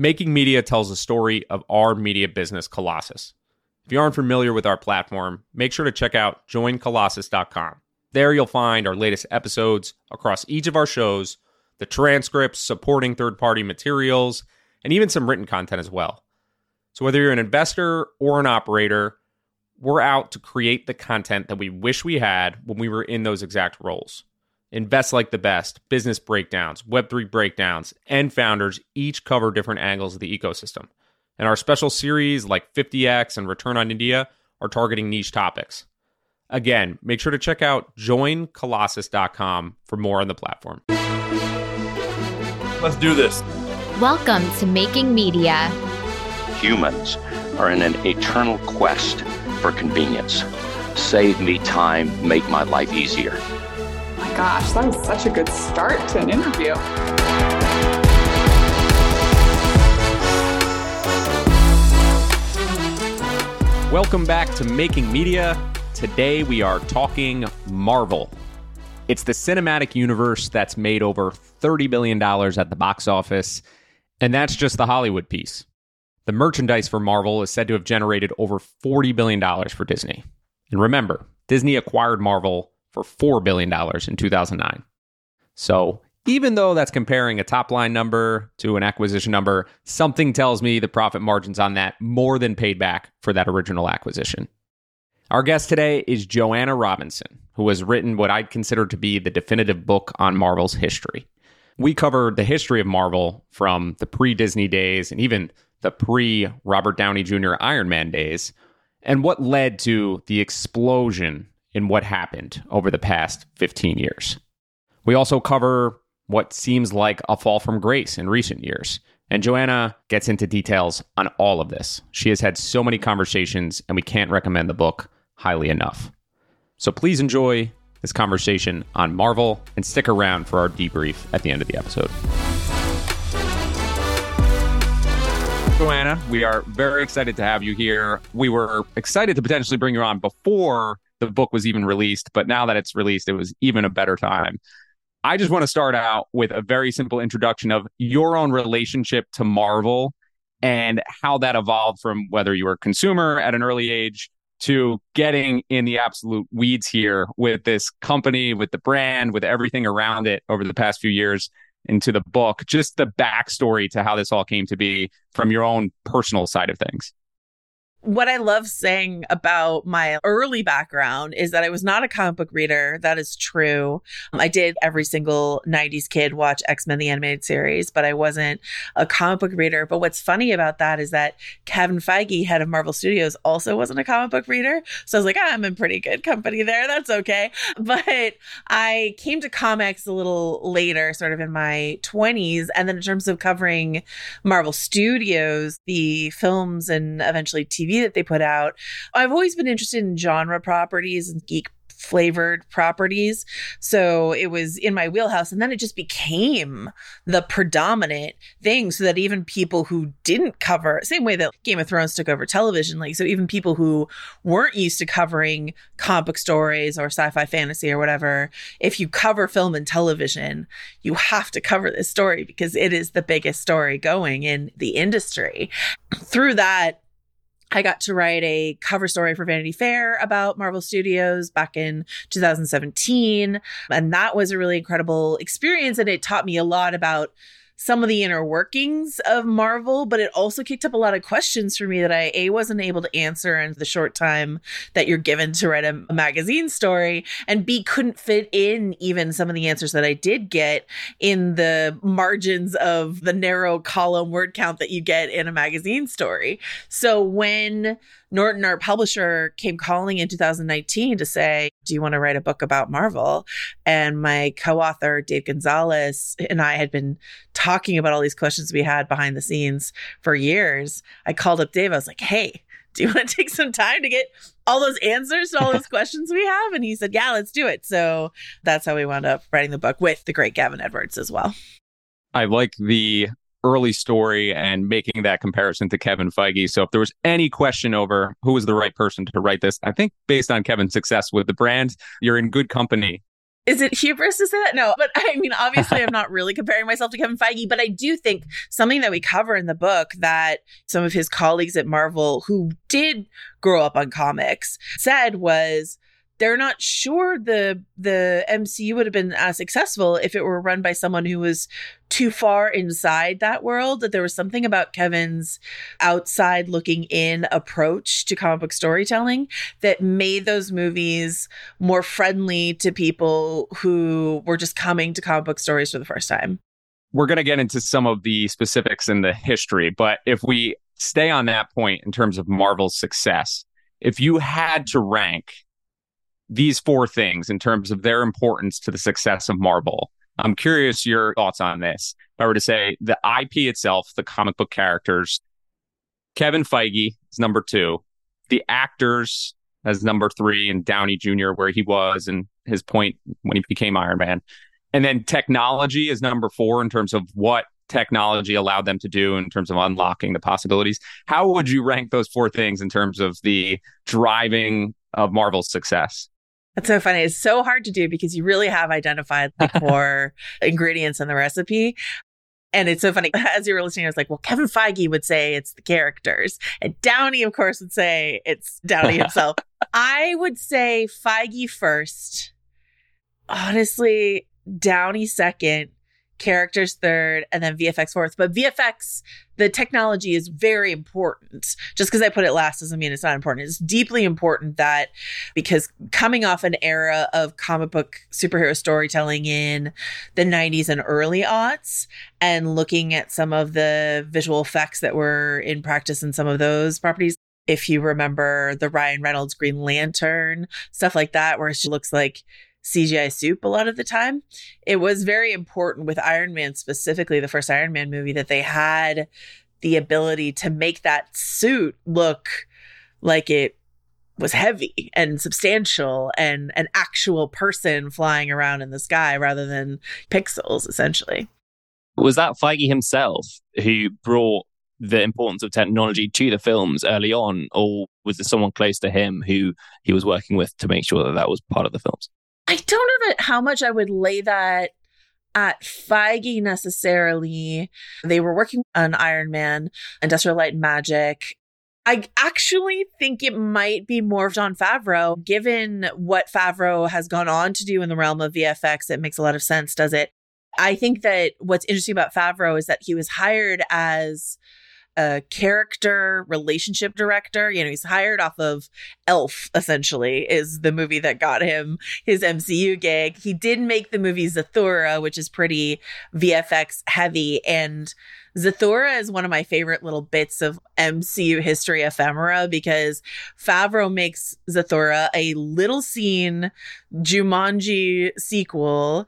Making Media tells the story of our media business, Colossus. If you aren't familiar with our platform, make sure to check out joincolossus.com. There you'll find our latest episodes across each of our shows, the transcripts, supporting third party materials, and even some written content as well. So, whether you're an investor or an operator, we're out to create the content that we wish we had when we were in those exact roles. Invest Like the Best, Business Breakdowns, Web3 Breakdowns, and Founders each cover different angles of the ecosystem. And our special series like 50x and Return on India are targeting niche topics. Again, make sure to check out joincolossus.com for more on the platform. Let's do this. Welcome to Making Media. Humans are in an eternal quest for convenience. Save me time, make my life easier. Gosh, that was such a good start to an interview. Welcome back to Making Media. Today we are talking Marvel. It's the cinematic universe that's made over $30 billion at the box office, and that's just the Hollywood piece. The merchandise for Marvel is said to have generated over $40 billion for Disney. And remember, Disney acquired Marvel for $4 billion in 2009. So even though that's comparing a top line number to an acquisition number, something tells me the profit margins on that more than paid back for that original acquisition. Our guest today is Joanna Robinson, who has written what I'd consider to be the definitive book on Marvel's history. We covered the history of Marvel from the pre Disney days and even the pre Robert Downey Jr. Iron Man days, and what led to the explosion in what happened over the past 15 years. We also cover what seems like a fall from grace in recent years. And Joanna gets into details on all of this. She has had so many conversations, and we can't recommend the book highly enough. So please enjoy this conversation on Marvel and stick around for our debrief at the end of the episode. Joanna, we are very excited to have you here. We were excited to potentially bring you on before the book was even released, but now that it's released, it was even a better time. I just want to start out with a very simple introduction of your own relationship to Marvel and how that evolved from whether you were a consumer at an early age to getting in the absolute weeds here with this company, with the brand, with everything around it over the past few years into the book, just the backstory to how this all came to be from your own personal side of things what I love saying about my early background is that I was not a comic book reader. That is true. I did every single 90s kid watch X Men the animated series, but I wasn't a comic book reader. But what's funny about that is that Kevin Feige, head of Marvel Studios, also wasn't a comic book reader. So I was like, ah, I'm in pretty good company there. That's okay. But I came to comics a little later, sort of in my 20s. And then in terms of covering Marvel Studios, the films and eventually TV That they put out. I've always been interested in genre properties and geek flavored properties. So it was in my wheelhouse. And then it just became the predominant thing so that even people who didn't cover, same way that Game of Thrones took over television, like, so even people who weren't used to covering comic stories or sci fi fantasy or whatever, if you cover film and television, you have to cover this story because it is the biggest story going in the industry. Through that, I got to write a cover story for Vanity Fair about Marvel Studios back in 2017. And that was a really incredible experience. And it taught me a lot about some of the inner workings of Marvel, but it also kicked up a lot of questions for me that I A wasn't able to answer in the short time that you're given to write a, a magazine story, and B couldn't fit in even some of the answers that I did get in the margins of the narrow column word count that you get in a magazine story. So when Norton, our publisher, came calling in 2019 to say, Do you want to write a book about Marvel? And my co author, Dave Gonzalez, and I had been talking about all these questions we had behind the scenes for years. I called up Dave. I was like, Hey, do you want to take some time to get all those answers to all those questions we have? And he said, Yeah, let's do it. So that's how we wound up writing the book with the great Gavin Edwards as well. I like the early story and making that comparison to Kevin Feige. So if there was any question over who was the right person to write this, I think based on Kevin's success with the brand, you're in good company is it hubris to say that? No, but I mean, obviously, I'm not really comparing myself to Kevin Feige, but I do think something that we cover in the book that some of his colleagues at Marvel who did grow up on comics said was they're not sure the the MCU would have been as successful if it were run by someone who was too far inside that world that there was something about Kevin's outside looking in approach to comic book storytelling that made those movies more friendly to people who were just coming to comic book stories for the first time. We're going to get into some of the specifics in the history, but if we stay on that point in terms of Marvel's success, if you had to rank these four things in terms of their importance to the success of Marvel. I'm curious your thoughts on this. If I were to say the IP itself, the comic book characters, Kevin Feige is number two, the actors as number three, and Downey Jr., where he was and his point when he became Iron Man. And then technology is number four in terms of what technology allowed them to do in terms of unlocking the possibilities. How would you rank those four things in terms of the driving of Marvel's success? That's so funny. It's so hard to do because you really have identified the core ingredients in the recipe. And it's so funny. As you were listening, I was like, well, Kevin Feige would say it's the characters. And Downey, of course, would say it's Downey himself. I would say Feige first. Honestly, Downey second characters third, and then VFX fourth. But VFX, the technology is very important. Just because I put it last doesn't mean it's not important. It's deeply important that because coming off an era of comic book superhero storytelling in the 90s and early aughts, and looking at some of the visual effects that were in practice in some of those properties, if you remember the Ryan Reynolds Green Lantern, stuff like that, where it looks like CGI soup a lot of the time. It was very important with Iron Man, specifically the first Iron Man movie, that they had the ability to make that suit look like it was heavy and substantial and an actual person flying around in the sky rather than pixels, essentially. Was that Feige himself who brought the importance of technology to the films early on, or was there someone close to him who he was working with to make sure that that was part of the films? I don't know that how much I would lay that at Feige necessarily. They were working on Iron Man, Industrial Light and Magic. I actually think it might be more Jon Favreau, given what Favreau has gone on to do in the realm of VFX. It makes a lot of sense, does it? I think that what's interesting about Favreau is that he was hired as a character relationship director. You know, he's hired off of Elf, essentially, is the movie that got him his MCU gig. He did make the movie Zathura, which is pretty VFX heavy. And Zathura is one of my favorite little bits of MCU history ephemera because Favreau makes Zathura a little seen Jumanji sequel,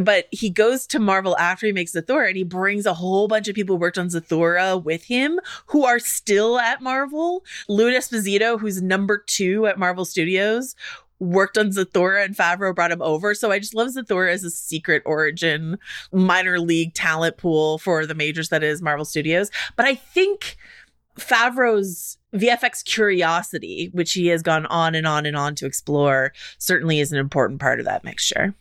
but he goes to Marvel after he makes Zathura and he brings a whole bunch of people who worked on Zathura with him who are still at Marvel. Lou D'Esposito, who's number two at Marvel Studios, worked on Zathura and Favreau brought him over. So I just love Zathura as a secret origin minor league talent pool for the majors that is Marvel Studios. But I think Favreau's VFX curiosity, which he has gone on and on and on to explore, certainly is an important part of that mixture.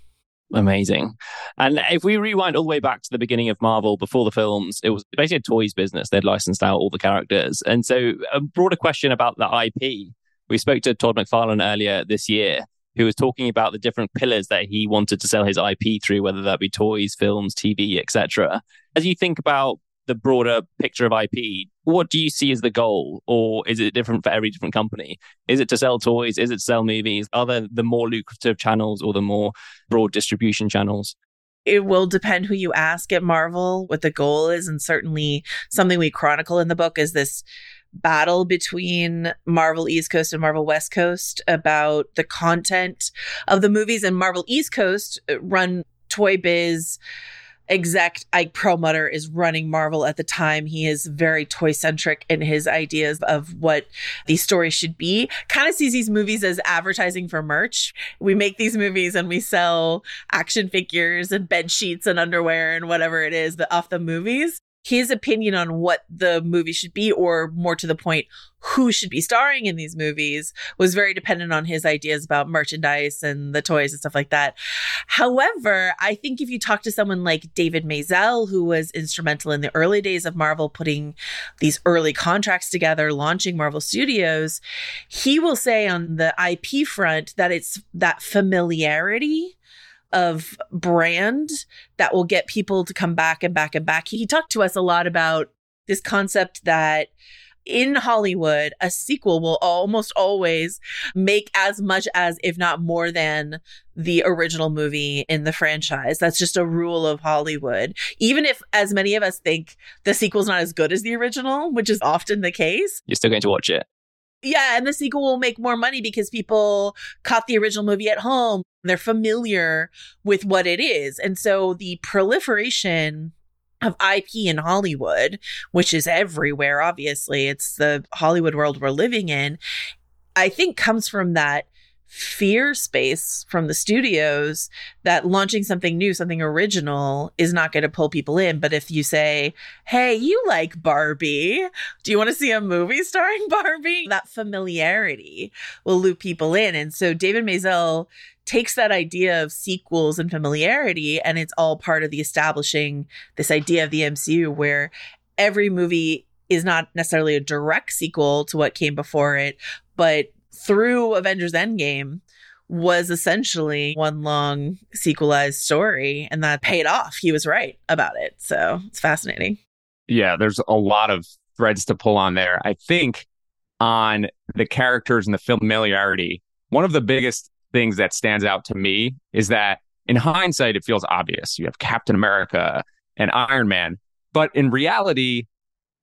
Amazing. And if we rewind all the way back to the beginning of Marvel before the films, it was basically a toys business. They'd licensed out all the characters. And so, a broader question about the IP we spoke to Todd McFarlane earlier this year, who was talking about the different pillars that he wanted to sell his IP through, whether that be toys, films, TV, etc. As you think about the broader picture of IP, what do you see as the goal, or is it different for every different company? Is it to sell toys? Is it to sell movies? Are there the more lucrative channels or the more broad distribution channels? it will depend who you ask at Marvel what the goal is. And certainly something we chronicle in the book is this battle between Marvel East Coast and Marvel West Coast about the content of the movies. And Marvel East Coast uh, run Toy Biz exec Ike Perlmutter is running Marvel at the time. He is very toy centric in his ideas of what these stories should be. Kind of sees these movies as advertising for merch. We make these movies and we sell action figures and bed sheets and underwear and whatever it is off the movies his opinion on what the movie should be, or more to the point, who should be starring in these movies, was very dependent on his ideas about merchandise and the toys and stuff like that. However, I think if you talk to someone like David Maisel, who was instrumental in the early days of Marvel putting these early contracts together, launching Marvel Studios, he will say on the IP front that it's that familiarity of brand that will get people to come back and back and back. He talked to us a lot about this concept that in Hollywood, a sequel will almost always make as much as, if not more than, the original movie in the franchise. That's just a rule of Hollywood. Even if, as many of us think, the sequel's not as good as the original, which is often the case, You're still going to watch it. Yeah, and the sequel will make more money because people caught the original movie at home. They're familiar with what it is. And so the proliferation of IP in Hollywood, which is everywhere, obviously, it's the Hollywood world we're living in, I think comes from that fear space from the studios that launching something new, something original is not going to pull people in. But if you say, hey, you like Barbie, do you want to see a movie starring Barbie? That familiarity will loop people in. And so David Maisel takes that idea of sequels and familiarity, and it's all part of the establishing this idea of the MCU where every movie is not necessarily a direct sequel to what came before it, but through Avengers Endgame was essentially one long sequelized story and that paid off. He was right about it. So it's fascinating. Yeah, there's a lot of threads to pull on there. I think on the characters and the familiarity, one of the biggest things that stands out to me is that in hindsight, it feels obvious. You have Captain America and Iron Man, but in reality,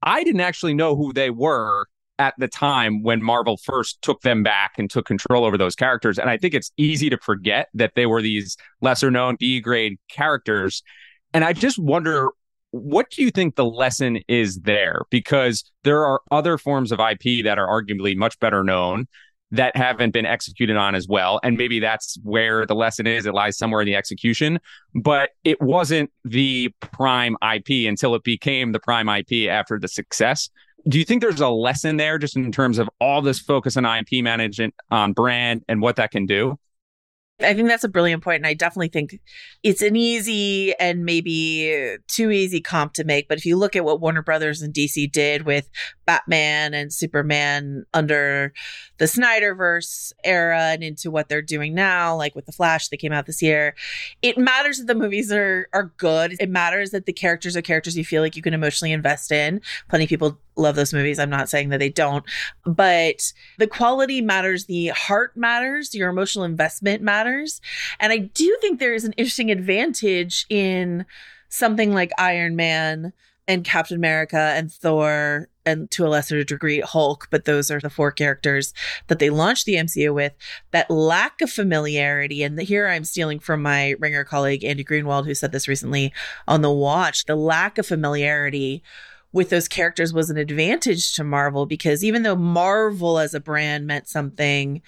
I didn't actually know who they were at the time when Marvel first took them back and took control over those characters. And I think it's easy to forget that they were these lesser known B grade characters. And I just wonder what do you think the lesson is there? Because there are other forms of IP that are arguably much better known that haven't been executed on as well. And maybe that's where the lesson is. It lies somewhere in the execution, but it wasn't the prime IP until it became the prime IP after the success. Do you think there's a lesson there just in terms of all this focus on IP management, on brand, and what that can do? I think that's a brilliant point, and I definitely think it's an easy and maybe too easy comp to make. But if you look at what Warner Brothers and DC did with Batman and Superman under the Snyderverse era and into what they're doing now, like with the Flash that came out this year, it matters that the movies are are good. It matters that the characters are characters you feel like you can emotionally invest in. Plenty of people love those movies. I'm not saying that they don't, but the quality matters, the heart matters, your emotional investment matters. And I do think there is an interesting advantage in something like Iron Man and Captain America and Thor and to a lesser degree Hulk, but those are the four characters that they launched the MCU with. That lack of familiarity, and here I'm stealing from my ringer colleague Andy Greenwald, who said this recently on The Watch, the lack of familiarity with those characters was an advantage to Marvel because even though Marvel as a brand meant something,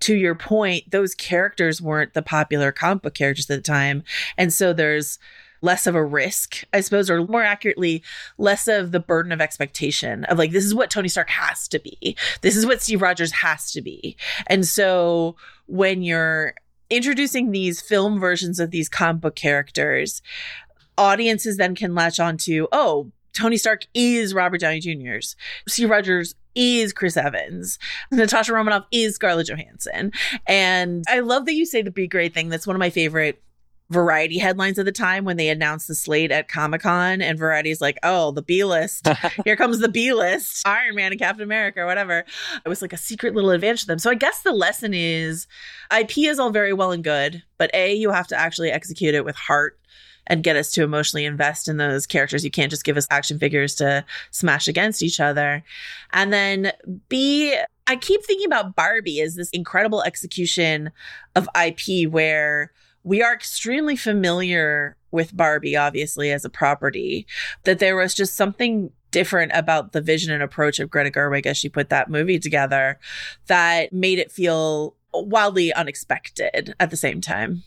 to your point, those characters weren't the popular comic book characters at the time. And so there's less of a risk, I suppose, or more accurately, less of the burden of expectation of like, this is what Tony Stark has to be. This is what Steve Rogers has to be. And so when you're introducing these film versions of these comic book characters, audiences then can latch on to, oh, Tony Stark is Robert Downey Jr.'s. Steve Rogers is Chris Evans. Natasha Romanoff is Scarlett Johansson. And I love that you say the B great thing. That's one of my favorite variety headlines at the time when they announced the slate at Comic Con and Variety's like, oh, the B list. Here comes the B list. Iron Man and Captain America or whatever. It was like a secret little advantage to them. So I guess the lesson is IP is all very well and good, but A, you have to actually execute it with heart and get us to emotionally invest in those characters. You can't just give us action figures to smash against each other. And then B, I keep thinking about Barbie as this incredible execution of IP where we are extremely familiar with Barbie, obviously, as a property, that there was just something different about the vision and approach of Greta Gerwig as she put that movie together that made it feel wildly unexpected at the same time.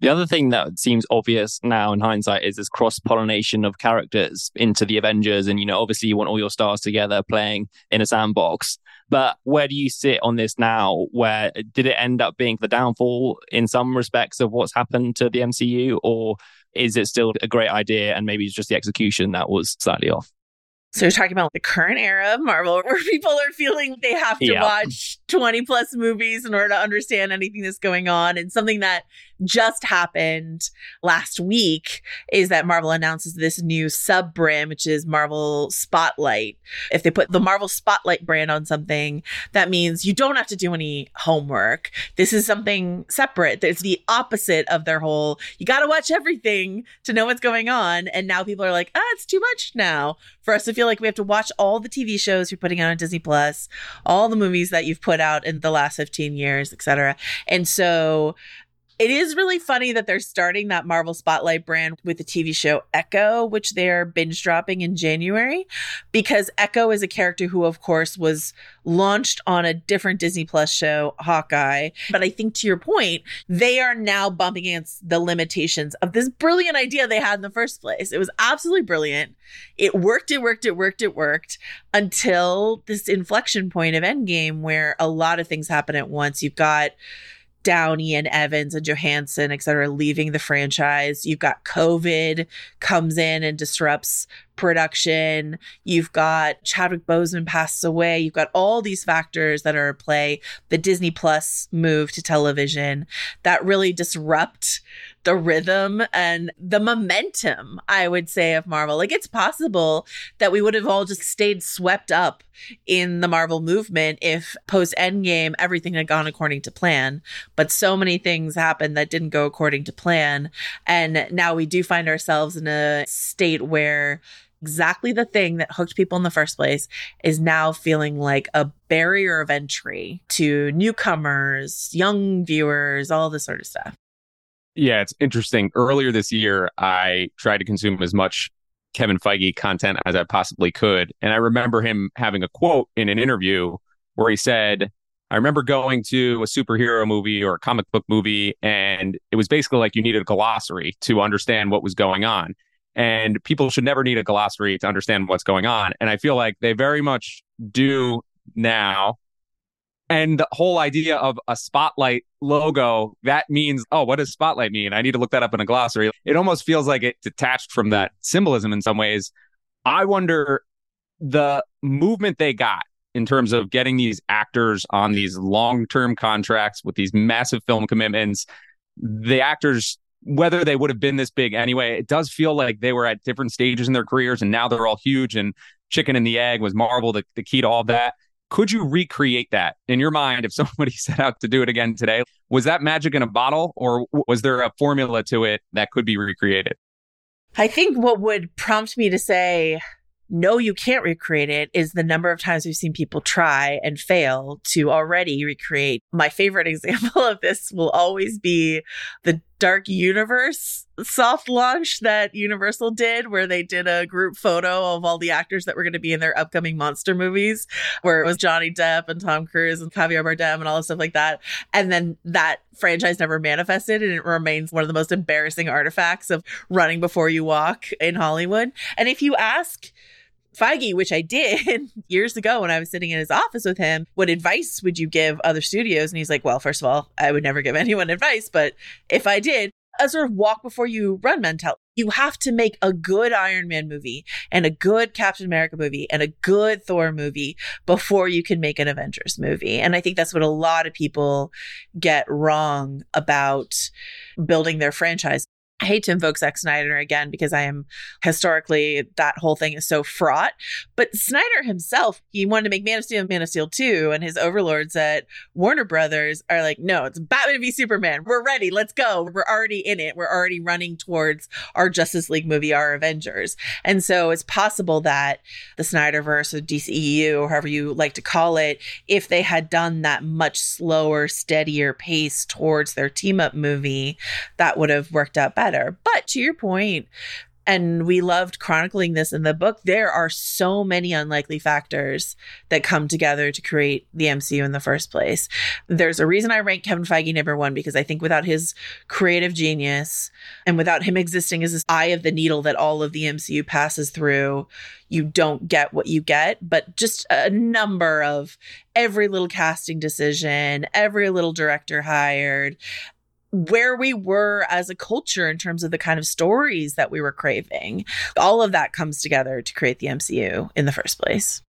The other thing that seems obvious now in hindsight is this cross pollination of characters into the Avengers. And, you know, obviously you want all your stars together playing in a sandbox. But where do you sit on this now? Where did it end up being the downfall in some respects of what's happened to the MCU? Or is it still a great idea and maybe it's just the execution that was slightly off? So you're talking about the current era of Marvel where people are feeling they have to Yeah. watch 20 plus movies in order to understand anything that's going on. And something that just happened last week is that Marvel announces this new sub brand, which is Marvel Spotlight. If they put the Marvel Spotlight brand on something, that means you don't have to do any homework. This is something separate. It's the opposite of their whole, you got to watch everything to know what's going on. And now people are like, ah, it's too much now for us to feel like we have to watch all the TV shows you're putting out on Disney Plus, all the movies that you've put out in the last 15 years, et cetera. And so it is really funny that they're starting that Marvel Spotlight brand with the TV show Echo, which they're binge dropping in January, because Echo is a character who, of course, was launched on a different Disney Plus show, Hawkeye. But I think to your point, they are now bumping against the limitations of this brilliant idea they had in the first place. It was absolutely brilliant. It worked, it worked, it worked, it worked until this inflection point of Endgame where a lot of things happen at once. You've got Downey and Evans and Johansson, et cetera, leaving the franchise. You've got COVID comes in and disrupts production. You've got Chadwick Boseman passes away. You've got all these factors that are at play. The Disney Plus move to television that really disrupt the rhythm and the momentum, I would say, of Marvel. Like it's possible that we would have all just stayed swept up in the Marvel movement if post Endgame everything had gone according to plan. But so many things happened that didn't go according to plan. And now we do find ourselves in a state where exactly the thing that hooked people in the first place is now feeling like a barrier of entry to newcomers, young viewers, all this sort of stuff. Yeah, it's interesting. Earlier this year, I tried to consume as much Kevin Feige content as I possibly could. And I remember him having a quote in an interview where he said, I remember going to a superhero movie or a comic book movie, and it was basically like you needed a glossary to understand what was going on. And people should never need a glossary to understand what's going on. And I feel like they very much do now. And the whole idea of a spotlight logo, that means, oh, what does spotlight mean? I need to look that up in a glossary. It almost feels like it detached from that symbolism in some ways. I wonder the movement they got in terms of getting these actors on these long term contracts with these massive film commitments. The actors, whether they would have been this big anyway, it does feel like they were at different stages in their careers and now they're all huge. And chicken and the egg was Marvel, the, the key to all that. Could you recreate that in your mind if somebody set out to do it again today? Was that magic in a bottle or was there a formula to it that could be recreated? I think what would prompt me to say, no, you can't recreate it is the number of times we've seen people try and fail to already recreate. My favorite example of this will always be the Dark Universe soft launch that Universal did, where they did a group photo of all the actors that were going to be in their upcoming monster movies, where it was Johnny Depp and Tom Cruise and Javier Bardem and all this stuff like that. And then that franchise never manifested and it remains one of the most embarrassing artifacts of running before you walk in Hollywood. And if you ask, Feige, which I did years ago when I was sitting in his office with him, what advice would you give other studios? And he's like, well, first of all, I would never give anyone advice, but if I did, a sort of walk before you run mentality. You have to make a good Iron Man movie and a good Captain America movie and a good Thor movie before you can make an Avengers movie. And I think that's what a lot of people get wrong about building their franchise. I hate to invoke Zack Snyder again because I am historically that whole thing is so fraught. But Snyder himself, he wanted to make Man of Steel and Man of Steel 2, and his overlords at Warner Brothers are like, no, it's Batman v Superman. We're ready. Let's go. We're already in it. We're already running towards our Justice League movie, our Avengers. And so it's possible that the Snyderverse or DCEU, or however you like to call it, if they had done that much slower, steadier pace towards their team up movie, that would have worked out better. But to your point, and we loved chronicling this in the book. There are so many unlikely factors that come together to create the MCU in the first place. There's a reason I rank Kevin Feige number one because I think without his creative genius and without him existing as this eye of the needle that all of the MCU passes through, you don't get what you get. But just a number of every little casting decision, every little director hired, where we were as a culture in terms of the kind of stories that we were craving. All of that comes together to create the MCU in the first place.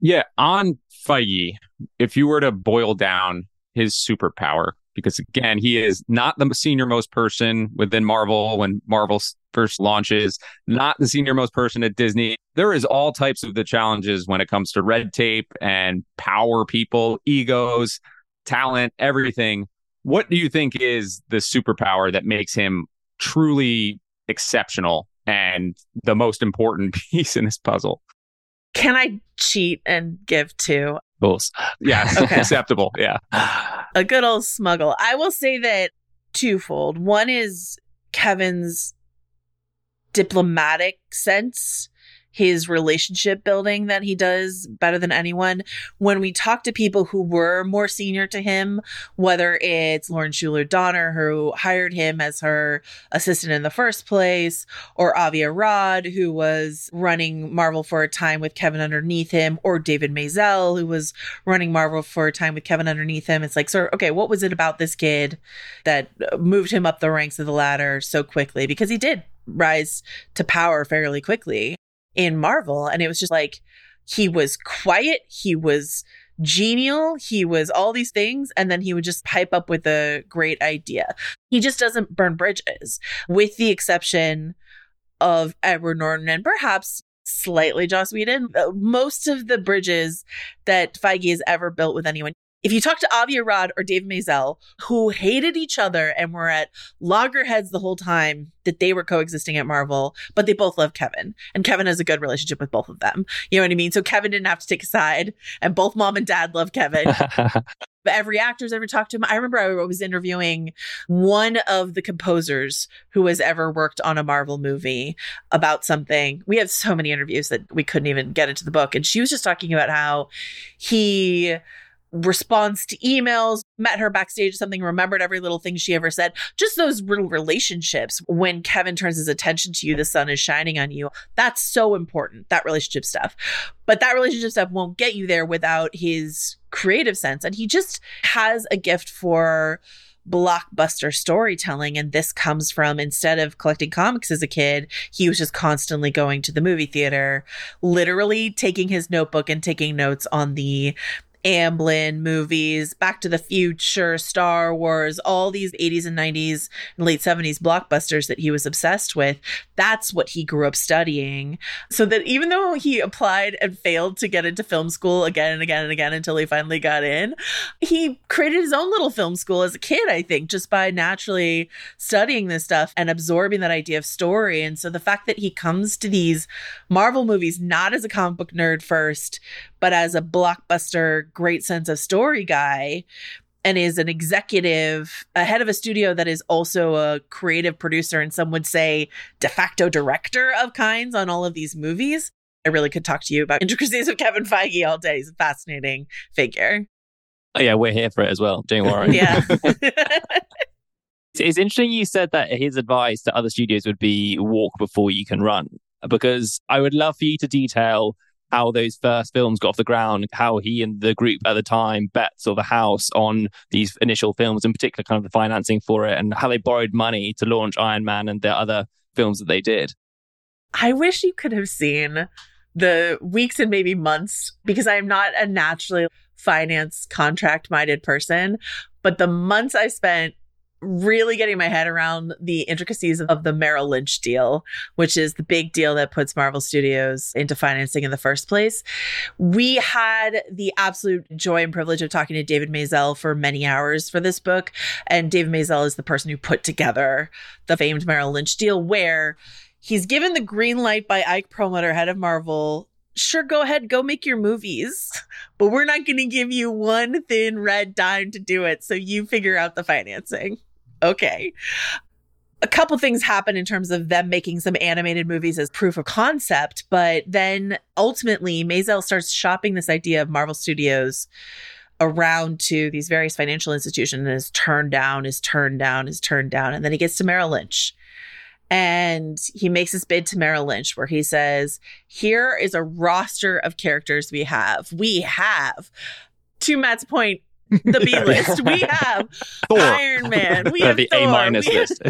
Yeah, on Feige, if you were to boil down his superpower, because again, he is not the senior most person within Marvel when Marvel first launches, not the senior most person at Disney. There is all types of the challenges when it comes to red tape and power people, egos, talent, everything what do you think is the superpower that makes him truly exceptional and the most important piece in this puzzle? Can I cheat and give two? Course. Yes. Okay. Acceptable. Yeah. A good old smuggle. I will say that twofold. One is Kevin's diplomatic sense his relationship building that he does better than anyone. When we talk to people who were more senior to him, whether it's Lauren Shuler Donner, who hired him as her assistant in the first place, or Avi Arad, who was running Marvel for a time with Kevin underneath him, or David Maisel, who was running Marvel for a time with Kevin underneath him. It's like, sir, okay, what was it about this kid that moved him up the ranks of the ladder so quickly? Because he did rise to power fairly quickly in Marvel. And it was just like, he was quiet. He was genial. He was all these things. And then he would just pipe up with a great idea. He just doesn't burn bridges, with the exception of Edward Norton and perhaps slightly Joss Whedon. Uh, most of the bridges that Feige has ever built with anyone, if you talk to Avi Arad or Dave Maisel, who hated each other and were at loggerheads the whole time that they were coexisting at Marvel, but they both love Kevin. And Kevin has a good relationship with both of them. You know what I mean? So Kevin didn't have to take a side, and both mom and dad love Kevin. but every actor's ever talked to him. I remember I was interviewing one of the composers who has ever worked on a Marvel movie about something. We have so many interviews that we couldn't even get into the book. And she was just talking about how he response to emails, met her backstage, something, remembered every little thing she ever said. Just those little relationships. When Kevin turns his attention to you, the sun is shining on you. That's so important, that relationship stuff. But that relationship stuff won't get you there without his creative sense. And he just has a gift for blockbuster storytelling. And this comes from instead of collecting comics as a kid, he was just constantly going to the movie theater, literally taking his notebook and taking notes on the Amblin movies, Back to the Future, Star Wars, all these 80s and 90s and late 70s blockbusters that he was obsessed with. That's what he grew up studying. So that even though he applied and failed to get into film school again and again and again until he finally got in, he created his own little film school as a kid, I think, just by naturally studying this stuff and absorbing that idea of story. And so the fact that he comes to these Marvel movies not as a comic book nerd first, but as a blockbuster, great sense of story guy and is an executive a head of a studio that is also a creative producer and some would say de facto director of kinds on all of these movies. I really could talk to you about intricacies of Kevin Feige all day. He's a fascinating figure. Oh, yeah, we're here for it as well. Don't worry. yeah. it's interesting you said that his advice to other studios would be walk before you can run, because I would love for you to detail how those first films got off the ground, how he and the group at the time bet or the house on these initial films, in particular, kind of the financing for it, and how they borrowed money to launch Iron Man and the other films that they did. I wish you could have seen the weeks and maybe months because I am not a naturally finance contract minded person, but the months I spent really getting my head around the intricacies of the Merrill Lynch deal, which is the big deal that puts Marvel Studios into financing in the first place. We had the absolute joy and privilege of talking to David Maisel for many hours for this book. And David Maisel is the person who put together the famed Merrill Lynch deal, where he's given the green light by Ike Perlmutter, head of Marvel, sure, go ahead, go make your movies, but we're not going to give you one thin red dime to do it. So you figure out the financing okay. a couple things happen in terms of them making some animated movies as proof of concept, but then ultimately Maisel starts shopping this idea of Marvel Studios around to these various financial institutions and is turned down, is turned down, is turned down. And then he gets to Merrill Lynch. And he makes his bid to Merrill Lynch where he says, Here is a roster of characters we have. We have, to Matt's point, the B list. We have Thor. Iron Man. We have the Thor. A minus list.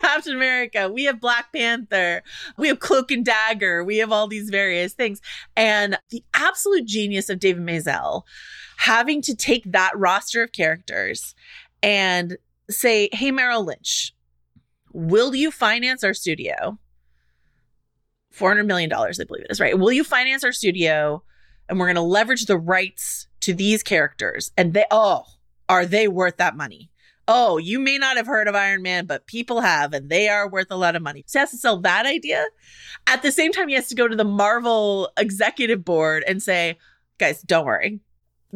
Captain America. We have Black Panther. We have Cloak and Dagger. We have all these various things. And the absolute genius of David Maisel having to take that roster of characters and say, Hey, Merrill Lynch, will you finance our studio? $400 million, I believe it is, right? Will you finance our studio? And we're going to leverage the rights to these characters. And they, oh, are they worth that money? Oh, you may not have heard of Iron Man, but people have, and they are worth a lot of money. So he has to sell that idea. At the same time, he has to go to the Marvel executive board and say, guys, don't worry.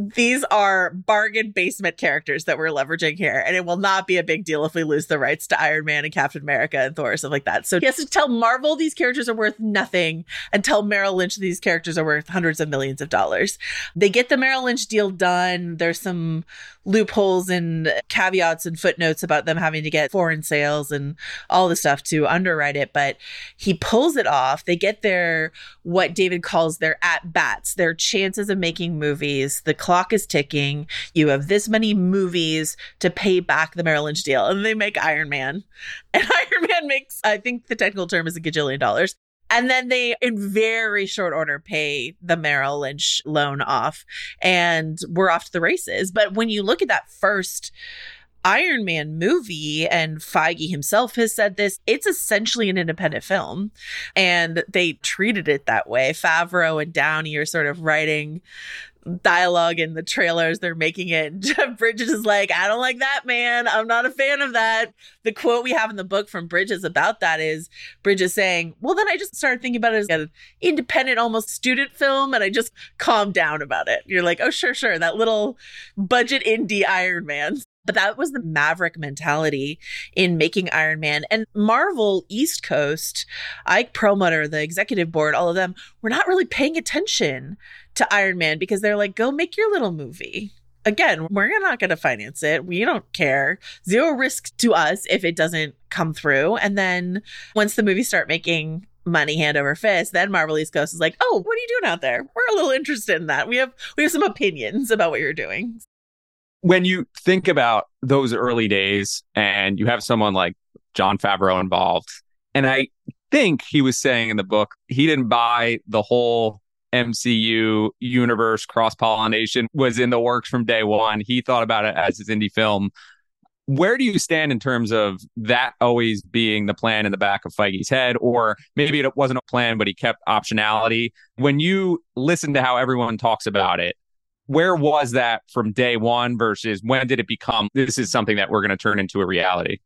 These are bargain basement characters that we're leveraging here, and it will not be a big deal if we lose the rights to Iron Man and Captain America and Thor, and stuff like that. So he has to tell Marvel these characters are worth nothing and tell Merrill Lynch these characters are worth hundreds of millions of dollars. They get the Merrill Lynch deal done. There's some loopholes and caveats and footnotes about them having to get foreign sales and all the stuff to underwrite it, but he pulls it off. They get their what David calls their at bats, their chances of making movies. The clock is ticking. You have this many movies to pay back the Merrill Lynch deal, and they make Iron Man. And Iron Man makes, I think the technical term is a gajillion dollars. And then they, in very short order, pay the Merrill Lynch loan off, and we're off to the races. But when you look at that first Iron Man movie, and Feige himself has said this, it's essentially an independent film. And they treated it that way. Favreau and Downey are sort of writing dialogue in the trailers they're making it. Jeff bridges is like i don't like that man. I'm not a fan of that. The quote we have in the book from bridges about that is bridges saying well then i just started thinking about it as an independent almost student film and i just calmed down about it. You're like oh sure sure. That little budget indie iron man but that was the maverick mentality in making Iron Man. And Marvel East Coast, Ike Perlmutter, the executive board, all of them were not really paying attention to Iron Man because they're like, go make your little movie. Again, we're not going to finance it. We don't care. Zero risk to us if it doesn't come through. And then once the movies start making money hand over fist, then Marvel East Coast is like, oh, what are you doing out there? We're a little interested in that. We have we have some opinions about what you're doing when you think about those early days and you have someone like Jon Favreau involved, and I think he was saying in the book, he didn't buy the whole MCU universe cross pollination was in the works from day one. He thought about it as his indie film. Where do you stand in terms of that always being the plan in the back of Feige's head? Or maybe it wasn't a plan, but he kept optionality. When you listen to how everyone talks about it, where was that from day one versus when did it become this is something that we're going to turn into a reality?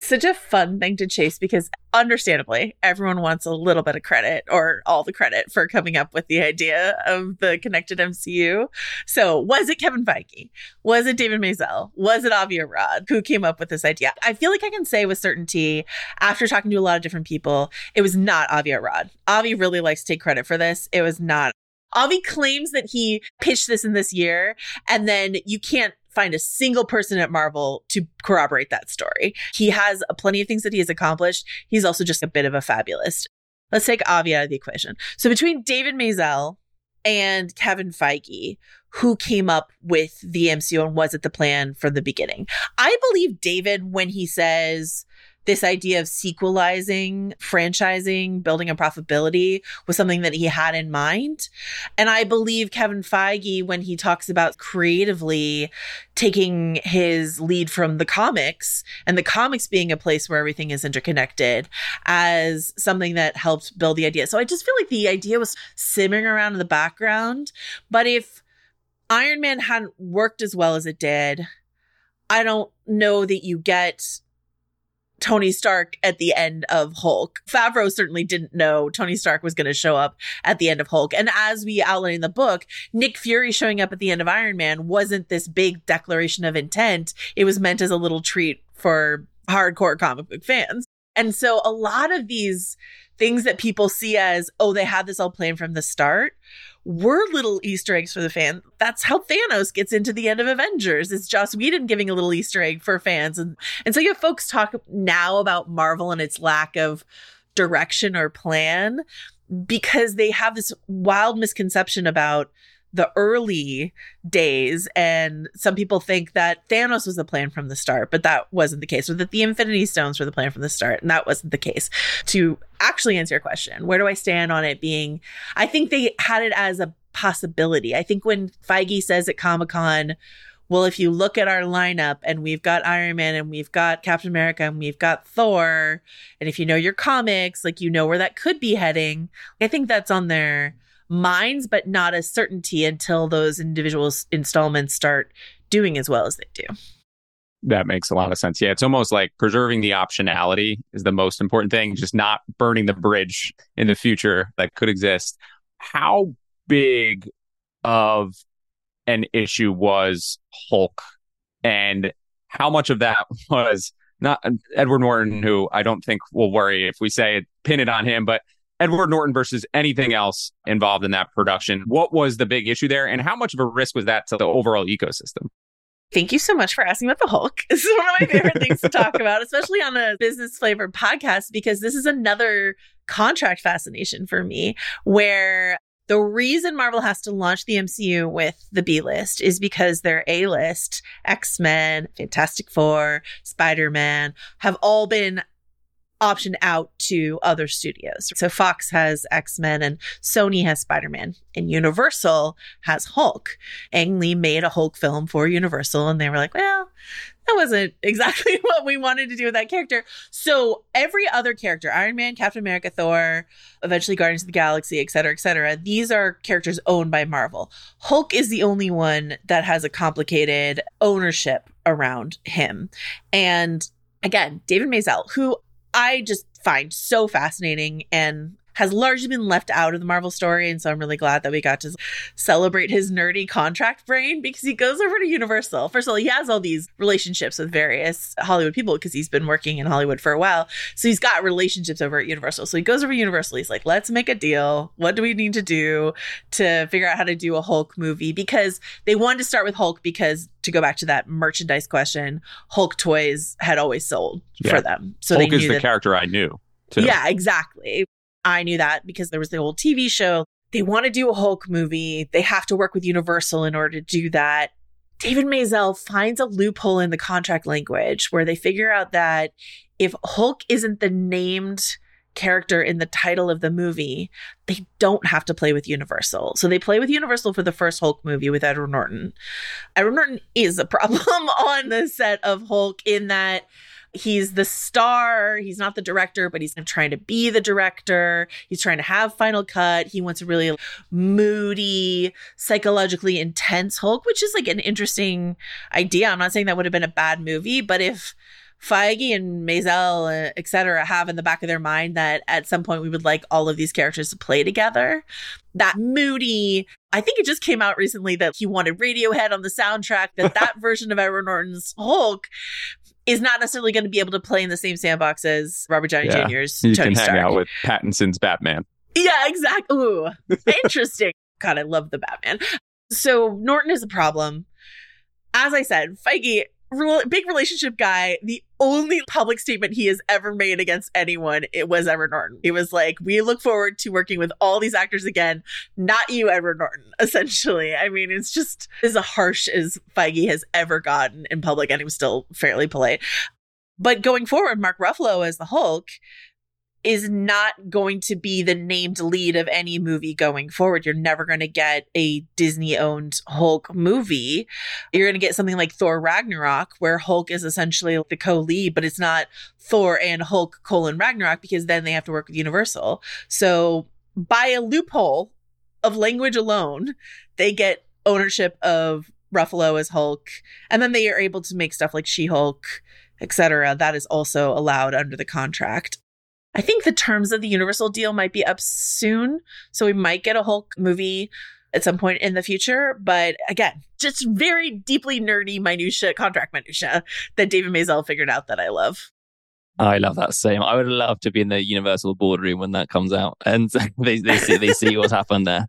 Such a fun thing to chase because understandably, everyone wants a little bit of credit or all the credit for coming up with the idea of the connected MCU. So, was it Kevin Feige? Was it David Maisel? Was it Avi Arad who came up with this idea? I feel like I can say with certainty, after talking to a lot of different people, it was not Avi Arad. Avi really likes to take credit for this. It was not Avi claims that he pitched this in this year, and then you can't find a single person at Marvel to corroborate that story. He has plenty of things that he has accomplished. He's also just a bit of a fabulist. Let's take Avi out of the equation. So between David Maisel and Kevin Feige, who came up with the MCU and was it the plan from the beginning? I believe David when he says this idea of sequelizing, franchising, building a profitability was something that he had in mind. And I believe Kevin Feige, when he talks about creatively taking his lead from the comics and the comics being a place where everything is interconnected as something that helped build the idea. So I just feel like the idea was simmering around in the background. But if Iron Man hadn't worked as well as it did, I don't know that you get Tony Stark at the end of Hulk. Favreau certainly didn't know Tony Stark was going to show up at the end of Hulk. And as we outline in the book, Nick Fury showing up at the end of Iron Man wasn't this big declaration of intent. It was meant as a little treat for hardcore comic book fans. And so a lot of these things that people see as, oh, they had this all planned from the start were little Easter eggs for the fan. That's how Thanos gets into the end of Avengers. It's Joss Whedon giving a little Easter egg for fans. And and so you have folks talk now about Marvel and its lack of direction or plan because they have this wild misconception about the early days and some people think that Thanos was the plan from the start but that wasn't the case or that the infinity stones were the plan from the start and that wasn't the case. To actually answer your question where do I stand on it being I think they had it as a possibility. I think when Feige says at Comic-Con well, if you look at our lineup and we've got Iron Man and we've got Captain America and we've got Thor, and if you know your comics, like you know where that could be heading, I think that's on their minds, but not a certainty until those individual installments start doing as well as they do. That makes a lot of sense. Yeah, it's almost like preserving the optionality is the most important thing, just not burning the bridge in the future that could exist. How big of an issue was Hulk and how much of that was not Edward Norton, who I don't think will worry if we say it, pin it on him, but Edward Norton versus anything else involved in that production. What was the big issue there, and how much of a risk was that to the overall ecosystem? Thank you so much for asking about the Hulk. This is one of my favorite things to talk about, especially on a business flavored podcast, because this is another contract fascination for me where the reason Marvel has to launch the MCU with the B list is because their A list, X Men, Fantastic Four, Spider Man, have all been optioned out to other studios. So Fox has X Men and Sony has Spider Man, and Universal has Hulk. Ang Lee made a Hulk film for Universal, and they were like, well, that wasn't exactly what we wanted to do with that character. So every other character, Iron Man, Captain America, Thor, eventually Guardians of the Galaxy, et cetera, et cetera, these are characters owned by Marvel. Hulk is the only one that has a complicated ownership around him. And again, David Maisel, who I just find so fascinating and has largely been left out of the Marvel story. And so I'm really glad that we got to celebrate his nerdy contract brain because he goes over to Universal. First of all, he has all these relationships with various Hollywood people because he's been working in Hollywood for a while. So he's got relationships over at Universal. So he goes over to Universal. He's like, let's make a deal. What do we need to do to figure out how to do a Hulk movie? Because they wanted to start with Hulk because to go back to that merchandise question, Hulk toys had always sold yeah. for them. So Hulk is the that, character I knew. Too. Yeah, exactly. I knew that because there was the old TV show. They want to do a Hulk movie. They have to work with Universal in order to do that. David Maisel finds a loophole in the contract language where they figure out that if Hulk isn't the named character in the title of the movie, they don't have to play with Universal. So they play with Universal for the first Hulk movie with Edward Norton. Edward Norton is a problem on the set of Hulk in that he's the star. He's not the director, but he's trying to be the director. He's trying to have final cut. He wants a really moody, psychologically intense Hulk, which is like an interesting idea. I'm not saying that would have been a bad movie, but if Feige and Maisel, uh, etc., have in the back of their mind that at some point we would like all of these characters to play together. That moody, I think it just came out recently that he wanted Radiohead on the soundtrack, that that version of Edward Norton's Hulk is not necessarily going to be able to play in the same sandbox as Robert Downey yeah. Jr.'s you Tony can hang Stark. out with Pattinson's Batman. Yeah, exactly. Ooh, interesting. God, I love the Batman. So Norton is a problem. As I said, Feige big relationship guy. The only public statement he has ever made against anyone it was Edward Norton. He was like, "We look forward to working with all these actors again, not you, Edward Norton." Essentially, I mean, it's just as harsh as Feige has ever gotten in public, and he was still fairly polite. But going forward, Mark Ruffalo as the Hulk is not going to be the named lead of any movie going forward. You're never going to get a Disney owned Hulk movie. You're going to get something like Thor Ragnarok, where Hulk is essentially the co lead, but it's not Thor and Hulk colon Ragnarok because then they have to work with Universal. So by a loophole of language alone, they get ownership of Ruffalo as Hulk, and then they are able to make stuff like She Hulk, etc. That is also allowed under the contract. I think the terms of the Universal deal might be up soon. So we might get a Hulk movie at some point in the future. But again, just very deeply nerdy minutia, contract minutia that David Maisel figured out that I love. I love that same. I would love to be in the Universal boardroom when that comes out and they, they see they see what's happened there.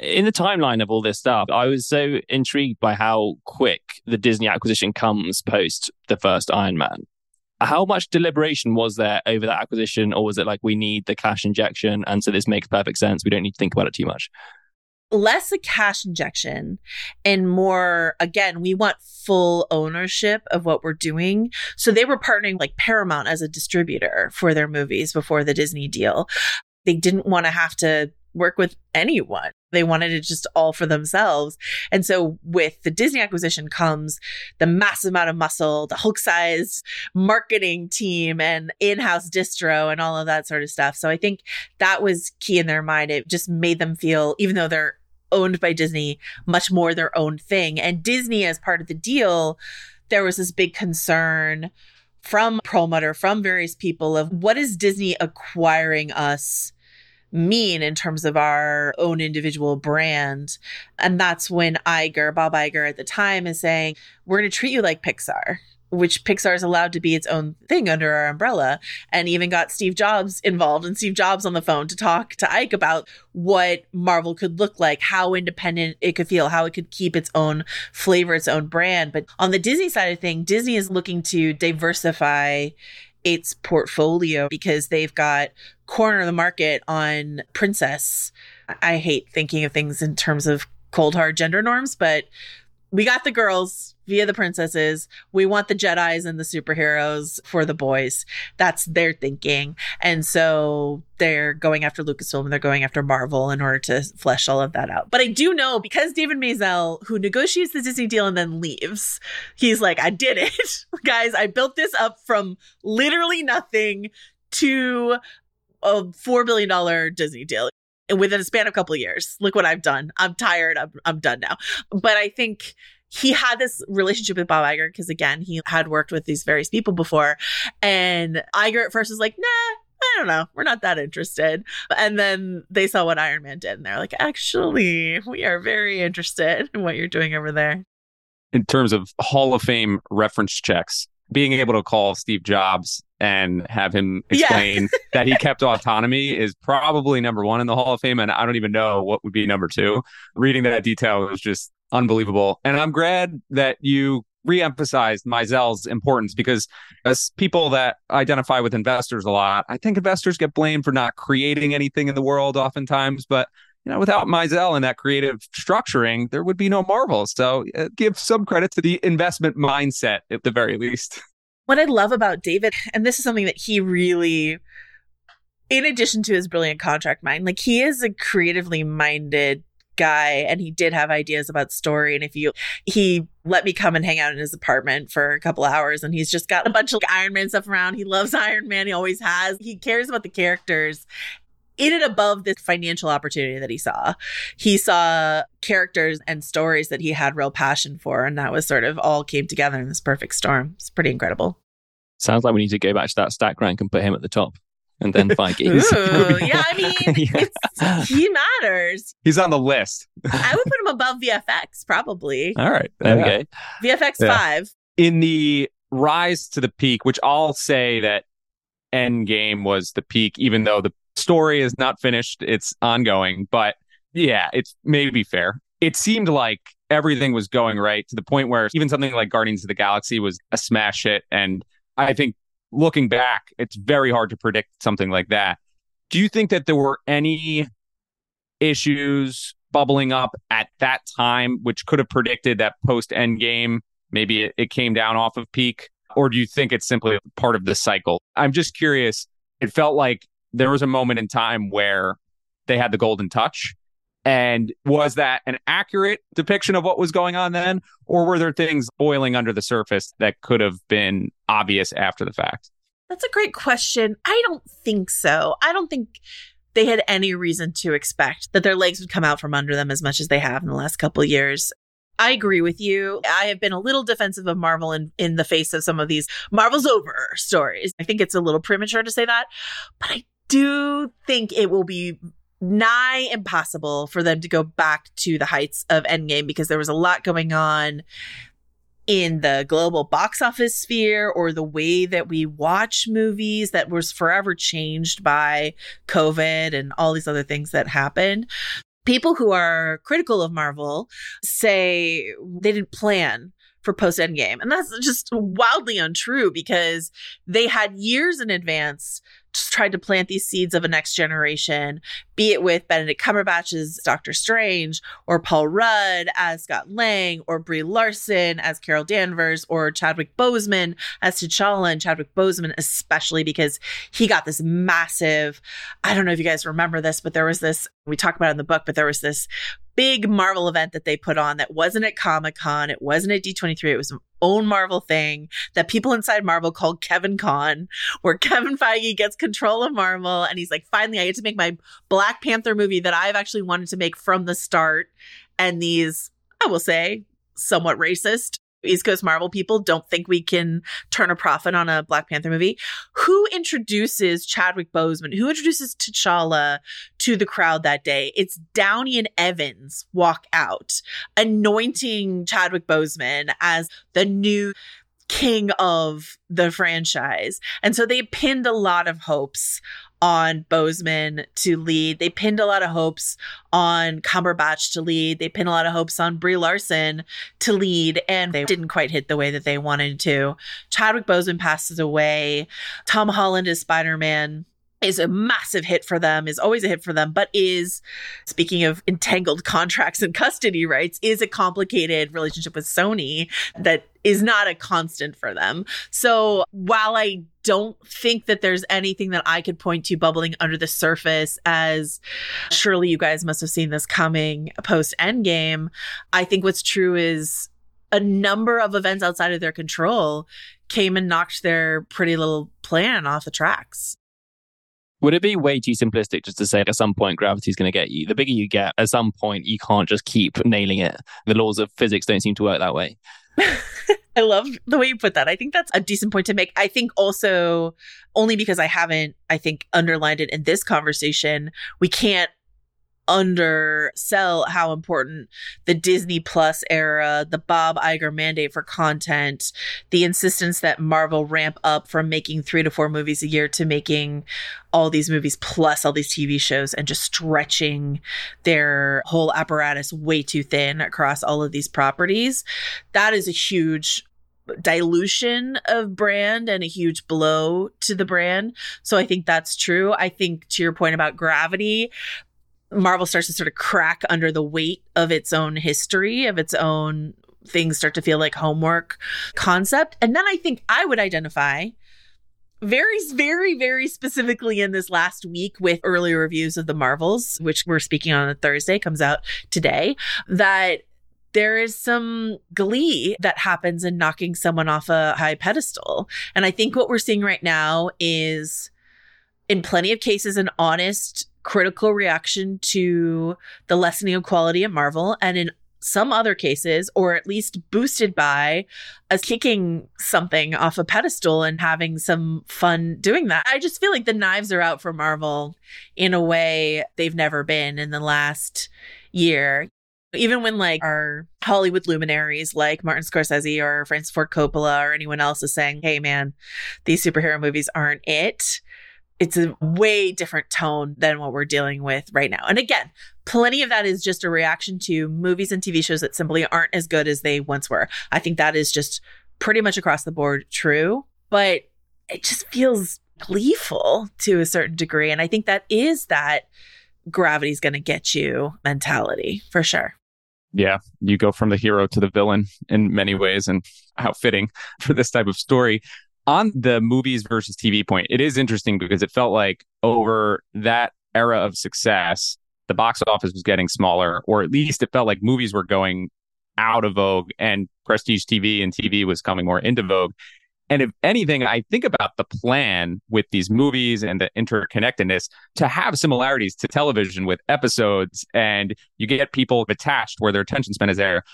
In the timeline of all this stuff, I was so intrigued by how quick the Disney acquisition comes post the first Iron Man. How much deliberation was there over that acquisition, or was it like we need the cash injection, and so this makes perfect sense? We don't need to think about it too much less a cash injection and more again we want full ownership of what we're doing so they were partnering like paramount as a distributor for their movies before the disney deal they didn't want to have to work with anyone. They wanted it just all for themselves. And so with the Disney acquisition comes the massive amount of muscle, the Hulk sized marketing team and in-house distro and all of that sort of stuff. So I think that was key in their mind. It just made them feel, even though they're owned by Disney, much more their own thing. And Disney, as part of the deal, there was this big concern from Perlmutter, from various people of what is Disney acquiring us mean in terms of our own individual brand. And that's when Iger, Bob Iger at the time is saying, we're going to treat you like Pixar which Pixar is allowed to be its own thing under our umbrella, and even got Steve Jobs involved and Steve Jobs on the phone to talk to Ike about what Marvel could look like, how independent it could feel, how it could keep its own flavor, its own brand. But on the Disney side of thing, Disney is looking to diversify its portfolio because they've got corner of the market on princess. I hate thinking of things in terms of cold hard gender norms, but we got the girls via the princesses. We want the Jedi's and the superheroes for the boys. That's their thinking. And so they're going after Lucasfilm and they're going after Marvel in order to flesh all of that out. But I do know because David Maisel, who negotiates the Disney deal and then leaves, he's like, I did it. Guys, I built this up from literally nothing to a $4 billion Disney deal within a span of a couple of years. Look what I've done. I'm tired. I'm, I'm done now. But I think he had this relationship with Bob Iger because again, he had worked with these various people before. And Iger at first was like, nah, I don't know. We're not that interested. And then they saw what Iron Man did and they're like, actually, we are very interested in what you're doing over there. In terms of Hall of Fame reference checks, being able to call Steve Jobs and have him explain yeah. that he kept autonomy is probably number one in the Hall of Fame. And I don't even know what would be number two. Reading that detail was just unbelievable. And I'm glad that you re-emphasized Maisel's importance because as people that identify with investors a lot, I think investors get blamed for not creating anything in the world oftentimes, but you know, without Maisel and that creative structuring, there would be no Marvel. So uh, give some credit to the investment mindset at the very least. What I love about David, and this is something that he really, in addition to his brilliant contract mind, like he is a creatively minded guy and he did have ideas about story and if you he let me come and hang out in his apartment for a couple hours and he's just got a bunch of iron man stuff around he loves iron man he always has he cares about the characters in and above this financial opportunity that he saw, he saw characters and stories that he had real passion for. And that was sort of all came together in this perfect storm. It's pretty incredible. Sounds like we need to go back to that stack rank and put him at the top. And then Feige. Ooh, yeah, I mean, yeah. he matters. He's on the list. I would put him above VFX, probably. All right. Okay. VFX yeah. 5. In the rise to the peak, which I'll say that Endgame was the peak, even though the story is not finished. It's ongoing, but yeah, it's maybe fair. It seemed like everything was going right to the point where even something like Guardians of the Galaxy was a smash hit. And I think looking back, it's very hard to predict something like that. Do you think that there were any issues bubbling up at that time which could have predicted that post Endgame, maybe it, it came down off of peak? Or do you think it's simply part of the cycle? I'm just curious. It felt like there was a moment in time where they had the golden touch. And was that an accurate depiction of what was going on then? Or were there things boiling under the surface that could have been obvious after the fact? That's a great question. I don't think so. I don't think they had any reason to expect that their legs would come out from under them as much as they have in the last couple years. I agree with you. I have been a little defensive of Marvel in, in the face of some of these Marvel's over stories. I think it's a little premature to say that, but I do think it will be nigh impossible for them to go back to the heights of Endgame because there was a lot going on in the global box office sphere or the way that we watch movies that was forever changed by COVID and all these other things that happened. People who are critical of Marvel say they didn't plan for post Endgame. And that's just wildly untrue because they had years in advance tried to plant these seeds of a next generation, be it with Benedict Cumberbatch as Doctor Strange, or Paul Rudd as Scott Lang, or Brie Larson as Carol Danvers, or Chadwick Boseman as T'Challa, and Chadwick Boseman especially because he got this massive. I don't know if you guys remember this, but there was this. We talk about it in the book, but there was this big Marvel event that they put on that wasn't at Comic Con, it wasn't at D23, it was an own Marvel thing that people inside Marvel called Kevin Con, where Kevin Feige gets control of Marvel and he's like, finally, I get to make my Black Panther movie that I've actually wanted to make from the start. And these, I will say, somewhat racist East Coast Marvel people don't think we can turn a profit on a Black Panther movie. Who introduces Chadwick Boseman? Who introduces T'Challa to the crowd that day? It's Downey and Evans walk out, anointing Chadwick Boseman as the new king of the franchise. And so they pinned a lot of hopes on Boseman to lead. They pinned a lot of hopes on Cumberbatch to lead. They pinned a lot of hopes on Brie Larson to lead, and they didn't quite hit the way that they wanted to. Chadwick Boseman passes away. Tom Holland is Spider Man is a massive hit for them, is always a hit for them, but is, speaking of entangled contracts and custody rights, is a complicated relationship with Sony that is not a constant for them. So while I don't think that there's anything that I could point to bubbling under the surface as surely you guys must have seen this coming post endgame, I think what's true is a number of events outside of their control came and knocked their pretty little plan off the tracks. Would it be way too simplistic just to say at some point gravity's going to get you? The bigger you get, at some point you can't just keep nailing it. The laws of physics don't seem to work that way. I love the way you put that. I think that's a decent point to make. I think also, only because I haven't, I think, underlined it in this conversation, we can't undersell how important the Disney Plus era, the Bob Iger mandate for content, the insistence that Marvel ramp up from making three to four movies a year to making all these movies plus all these TV shows and just stretching their whole apparatus way too thin across all of these properties. That is a huge dilution of brand and a huge blow to the brand. So I think that's true. I think to your point about gravity, Marvel starts to sort of crack under the weight of its own history, of its own things start to feel like homework concept. And then I think I would identify very, very, very specifically in this last week with early reviews of the Marvels, which we're speaking on a Thursday, comes out today, that there is some glee that happens in knocking someone off a high pedestal. And I think what we're seeing right now is, in plenty of cases, an honest critical reaction to the lessening of quality at Marvel, and in some other cases, or at least boosted by us kicking something off a pedestal and having some fun doing that. I just feel like the knives are out for Marvel in a way they've never been in the last year. Even when like our Hollywood luminaries like Martin Scorsese or Francis Ford Coppola or anyone else is saying, hey man, these superhero movies aren't it it's a way different tone than what we're dealing with right now. And again, plenty of that is just a reaction to movies and TV shows that simply aren't as good as they once were. I think that is just pretty much across the board true, but it just feels gleeful to a certain degree. And I think that is that gravity's going to get you mentality for sure. Yeah, you go from the hero to the villain in many ways, and how fitting for this type of story on the movies versus TV point, it is interesting because it felt like over that era of success, the box office was getting smaller, or at least it felt like movies were going out of vogue and prestige TV and TV was coming more into vogue. And if anything, I think about the plan with these movies and the interconnectedness to have similarities to television with episodes and you get people attached where their attention span is there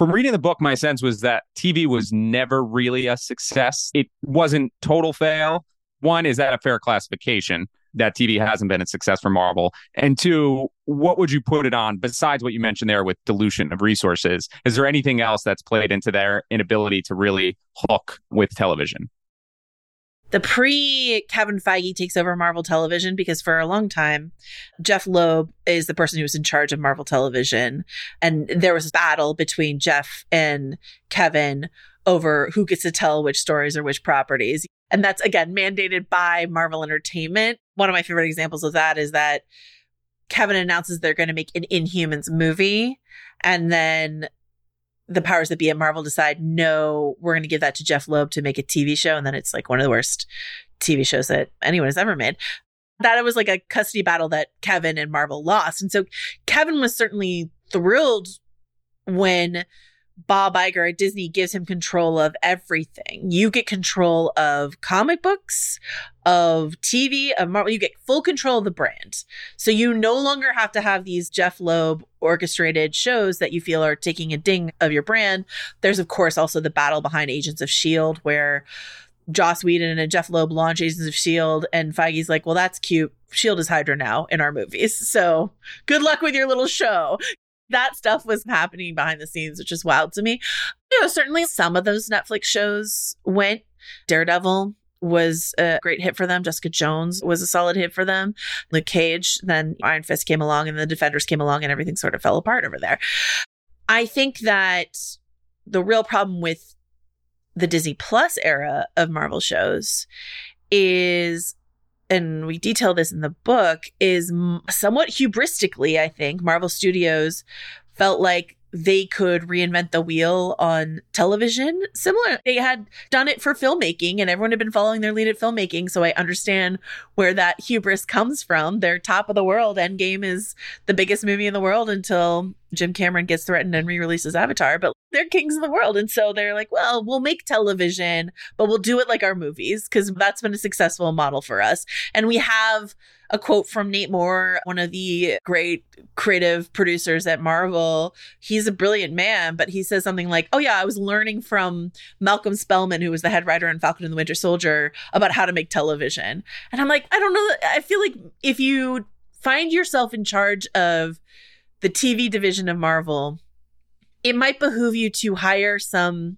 from reading the book, my sense was that TV was never really a success. It wasn't total fail. One, is that a fair classification? that TV hasn't been a success for Marvel? And two, what would you put it on besides what you mentioned there with dilution of resources? Is there anything else that's played into their inability to really hook with television? The pre Kevin Feige takes over Marvel Television because for a long time, Jeph Loeb is the person who was in charge of Marvel Television. And there was a battle between Jeph and Kevin over who gets to tell which stories or which properties. And that's again mandated by Marvel Entertainment. One of my favorite examples of that is that Kevin announces they're going to make an Inhumans movie. And then the powers that be at Marvel decide, no, we're going to give that to Jeph Loeb to make a TV show. And then it's like one of the worst TV shows that anyone has ever made. That it was like a custody battle that Kevin and Marvel lost. And so Kevin was certainly thrilled when Bob Iger at Disney gives him control of everything. You get control of comic books, of TV, of Marvel. You get full control of the brand. So you no longer have to have these Jeph Loeb orchestrated shows that you feel are taking a ding of your brand. There's, of course, also the battle behind Agents of S.H.I.E.L.D., where Joss Whedon and Jeph Loeb launch Agents of S.H.I.E.L.D., and Feige's like, well, that's cute. S.H.I.E.L.D. is Hydra now in our movies. So good luck with your little show that stuff was happening behind the scenes, which is wild to me. You know, certainly some of those Netflix shows went. Daredevil was a great hit for them. Jessica Jones was a solid hit for them. Luke Cage, then Iron Fist came along and the Defenders came along and everything sort of fell apart over there. I think that the real problem with the Disney Plus era of Marvel shows is and we detail this in the book, is somewhat hubristically, I think, Marvel Studios felt like they could reinvent the wheel on television. Similar, they had done it for filmmaking and everyone had been following their lead at filmmaking. So I understand where that hubris comes from. They're top of the world. Endgame is the biggest movie in the world until Jim Cameron gets threatened and re-releases Avatar, but they're kings of the world. And so they're like, well, we'll make television, but we'll do it like our movies because that's been a successful model for us. And we have a quote from Nate Moore, one of the great creative producers at Marvel. He's a brilliant man, but he says something like, Oh, yeah, I was learning from Malcolm Spellman, who was the head writer on Falcon and the Winter Soldier, about how to make television. And I'm like, I don't know. I feel like if you find yourself in charge of the TV division of Marvel, it might behoove you to hire some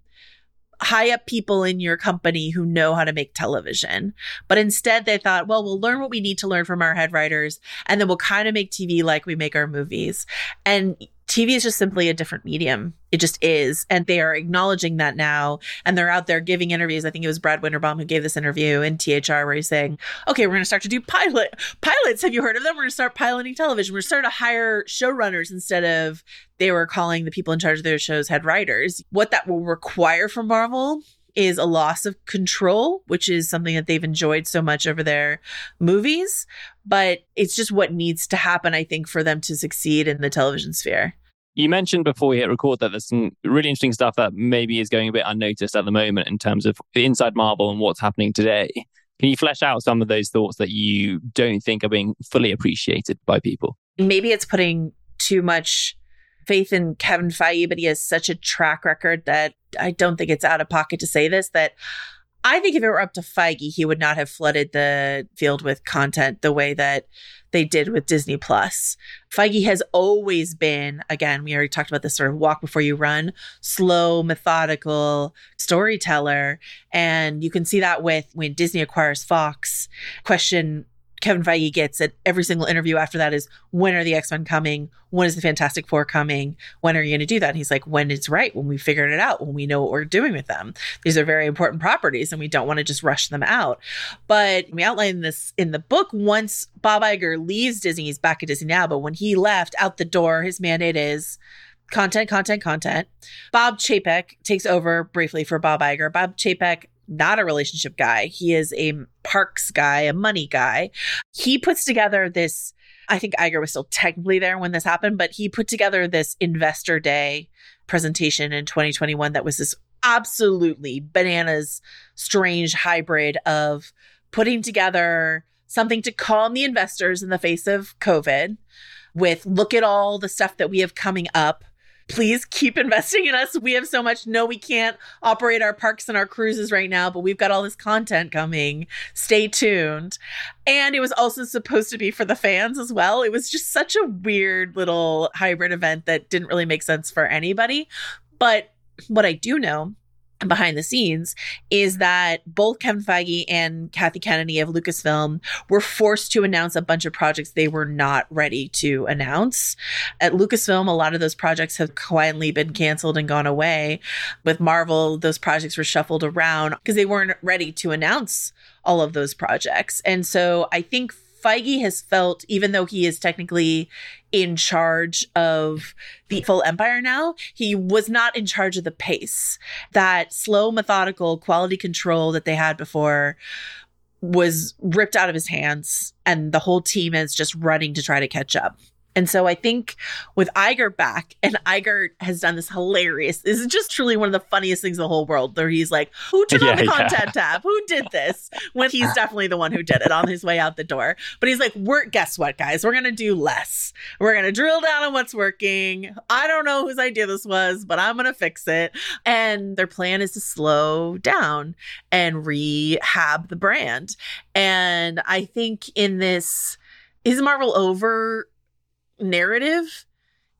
high up people in your company who know how to make television. But instead, they thought, well, we'll learn what we need to learn from our head writers, and then we'll kind of make TV like we make our movies. And TV is just simply a different medium. It just is. And they are acknowledging that now. And they're out there giving interviews. I think it was Brad Winderbaum who gave this interview in THR where he's saying, okay, we're going to start to do pilot pilots. Have you heard of them? We're going to start piloting television. We're going to start to hire showrunners instead of they were calling the people in charge of their shows head writers. What that will require from Marvel is a loss of control, which is something that they've enjoyed so much over their movies. But it's just what needs to happen, I think, for them to succeed in the television sphere. You mentioned before we hit record that there's some really interesting stuff that maybe is going a bit unnoticed at the moment in terms of inside Marvel and what's happening today. Can you flesh out some of those thoughts that you don't think are being fully appreciated by people? Maybe it's putting too much faith in Kevin Feige, but he has such a track record that I don't think it's out of pocket to say this that I think if it were up to Feige, he would not have flooded the field with content the way that they did with Disney Plus. Feige has always been, again, we already talked about this sort of walk before you run, slow, methodical storyteller. And you can see that with when Disney acquires Fox. Question Kevin Feige gets at every single interview after that is when are the X Men coming? When is the Fantastic Four coming? When are you going to do that? And he's like, when it's right, when we figured it out, when we know what we're doing with them. These are very important properties and we don't want to just rush them out. But we outline this in the book. Once Bob Iger leaves Disney, he's back at Disney now, but when he left out the door, his mandate is content, content, content. Bob Chapek takes over briefly for Bob Iger. Bob Chapek not a relationship guy. He is a parks guy, a money guy. He puts together this. I think Iger was still technically there when this happened, but he put together this investor day presentation in 2021 that was this absolutely bananas, strange hybrid of putting together something to calm the investors in the face of COVID with look at all the stuff that we have coming up please keep investing in us. We have so much. No, we can't operate our parks and our cruises right now, but we've got all this content coming. Stay tuned. And it was also supposed to be for the fans as well. It was just such a weird little hybrid event that didn't really make sense for anybody. But what I do know behind the scenes is that both Kevin Feige and Kathy Kennedy of Lucasfilm were forced to announce a bunch of projects they were not ready to announce. At Lucasfilm, a lot of those projects have quietly been canceled and gone away. With Marvel, those projects were shuffled around because they weren't ready to announce all of those projects. And so I think Feige has felt, even though he is technically in charge of the full empire now, he was not in charge of the pace. That slow, methodical quality control that they had before was ripped out of his hands, and the whole team is just running to try to catch up. And so I think with Iger back, and Iger has done this hilarious. This is just truly one of the funniest things in the whole world. Where he's like, "Who turned Yeah, on the yeah. content tab? Who did this?" When he's definitely the one who did it on his way out the door. But he's like, "We're guess what, guys? We're gonna do less. We're gonna drill down on what's working. I don't know whose idea this was, but I'm gonna fix it." And their plan is to slow down and rehab the brand. And I think in this, is Marvel over? Narrative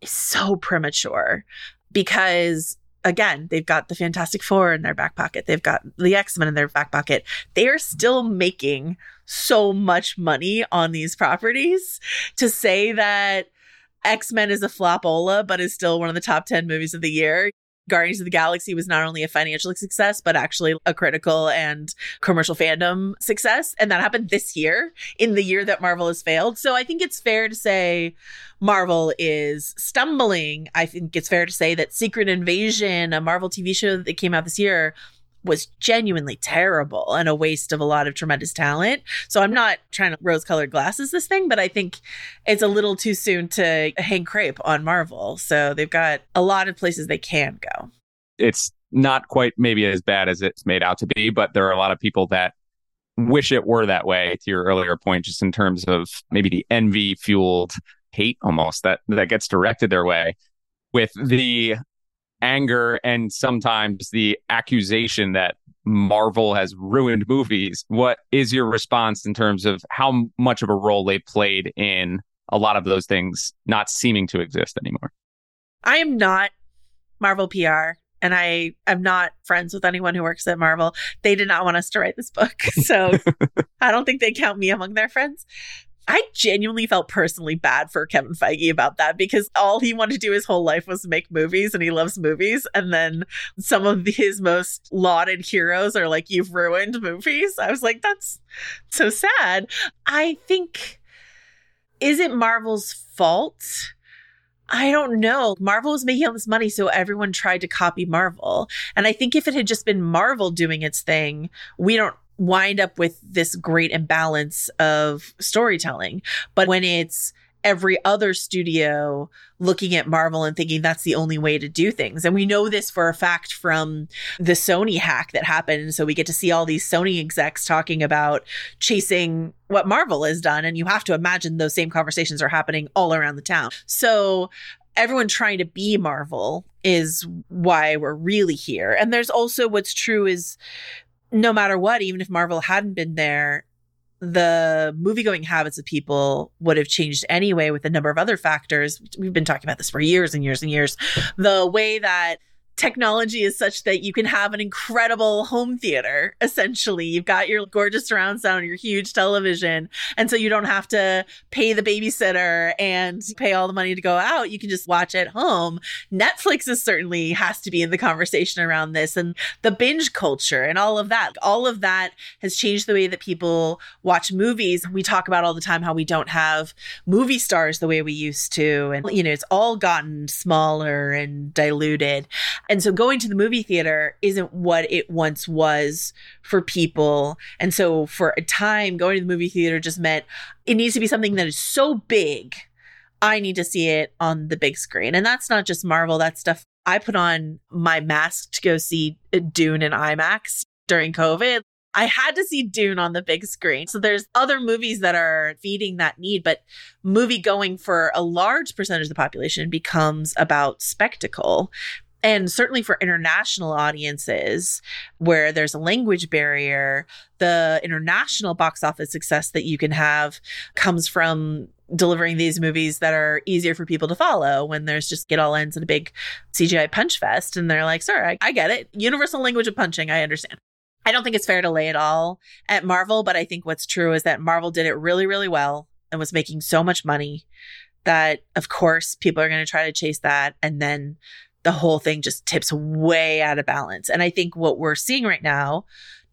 is so premature because again they've got the fantastic four in their back pocket. They've got the x-men in their back pocket. They are still making so much money on these properties to say that x-men is a flopola but is still one of the top 10 movies of the year Guardians of the Galaxy was not only a financial success, but actually a critical and commercial fandom success. And that happened this year, in the year that Marvel has failed. So I think it's fair to say Marvel is stumbling. I think it's fair to say that Secret Invasion, a Marvel TV show that came out this year, was genuinely terrible and a waste of a lot of tremendous talent. So I'm not trying to rose colored glasses this thing, but I think it's a little too soon to hang crepe on Marvel. So they've got a lot of places they can go. It's not quite maybe as bad as it's made out to be, but there are a lot of people that wish it were that way to your earlier point, just in terms of maybe the envy fueled hate almost that that gets directed their way with the anger and sometimes the accusation that Marvel has ruined movies. What is your response in terms of how much of a role they played in a lot of those things not seeming to exist anymore? I am not Marvel PR and I am not friends with anyone who works at Marvel. They did not want us to write this book. So I don't think they count me among their friends. I genuinely felt personally bad for Kevin Feige about that because all he wanted to do his whole life was make movies and he loves movies. And then some of his most lauded heroes are like, You've ruined movies. I was like, That's so sad. I think, is it Marvel's fault? I don't know. Marvel was making all this money, so everyone tried to copy Marvel. And I think if it had just been Marvel doing its thing, we don't wind up with this great imbalance of storytelling. But when it's every other studio looking at Marvel and thinking that's the only way to do things. And we know this for a fact from the Sony hack that happened. So we get to see all these Sony execs talking about chasing what Marvel has done. And you have to imagine those same conversations are happening all around the town. So everyone trying to be Marvel is why we're really here. And there's also what's true is no matter what, even if Marvel hadn't been there, the movie going habits of people would have changed anyway with a number of other factors. We've been talking about this for years and years and years. The way that technology is such that you can have an incredible home theater essentially. You've got your gorgeous surround sound your huge television and so you don't have to pay the babysitter and pay all the money to go out. You can just watch at home. Netflix is certainly has to be in the conversation around this and the binge culture and all of that. All of that has changed the way that people watch movies. We talk about all the time how we don't have movie stars the way we used to and you know it's all gotten smaller and diluted and so going to the movie theater isn't what it once was for people. And so for a time, going to the movie theater just meant it needs to be something that is so big. I need to see it on the big screen. And that's not just Marvel, that stuff I put on my mask to go see uh, Dune in IMAX during COVID. I had to see Dune on the big screen. So there's other movies that are feeding that need, but movie going for a large percentage of the population becomes about spectacle. And certainly for international audiences where there's a language barrier, the international box office success that you can have comes from delivering these movies that are easier for people to follow when there's just get all ends in a big CGI punch fest. And they're like, sorry, I, I get it. Universal language of punching, I understand. I don't think it's fair to lay it all at Marvel, but I think what's true is that Marvel did it really, really well and was making so much money that, of course, people are going to try to chase that. And then the whole thing just tips way out of balance. And I think what we're seeing right now,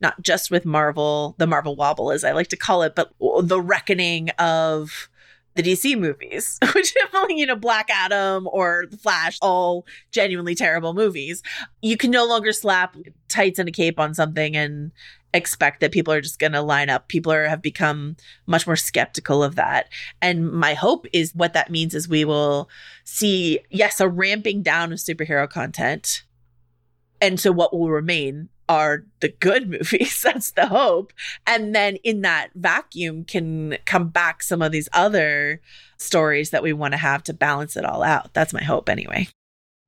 not just with Marvel, the Marvel wobble, as I like to call it, but the reckoning of the DC movies, which you know, Black Adam or The Flash, all genuinely terrible movies. You can no longer slap tights and a cape on something and expect that people are just going to line up. People are have become much more skeptical of that. And my hope is what that means is we will see yes, a ramping down of superhero content. And so what will remain are the good movies. That's the hope. And then in that vacuum can come back some of these other stories that we want to have to balance it all out. That's my hope anyway.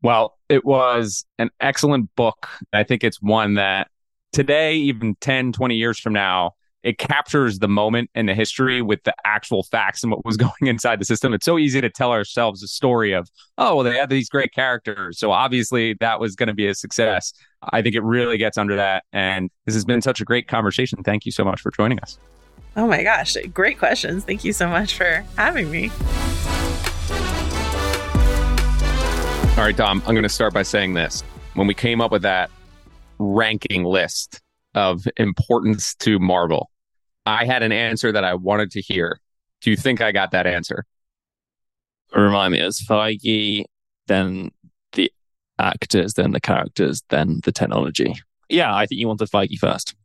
Well, it was an excellent book. I think it's one that today, even 10, 20 years from now, it captures the moment and the history with the actual facts and what was going inside the system. It's so easy to tell ourselves a story of, oh, well, they had these great characters. So obviously that was going to be a success. I think it really gets under that. And this has been such a great conversation. Thank you so much for joining us. Oh my gosh. Great questions. Thank you so much for having me. All right, Dom, I'm going to start by saying this. When we came up with that ranking list of importance to Marvel, I had an answer that I wanted to hear. Do you think I got that answer? Remind me, it's Feige, then the actors, then the characters, then the technology. Yeah, I think you wanted Feige first.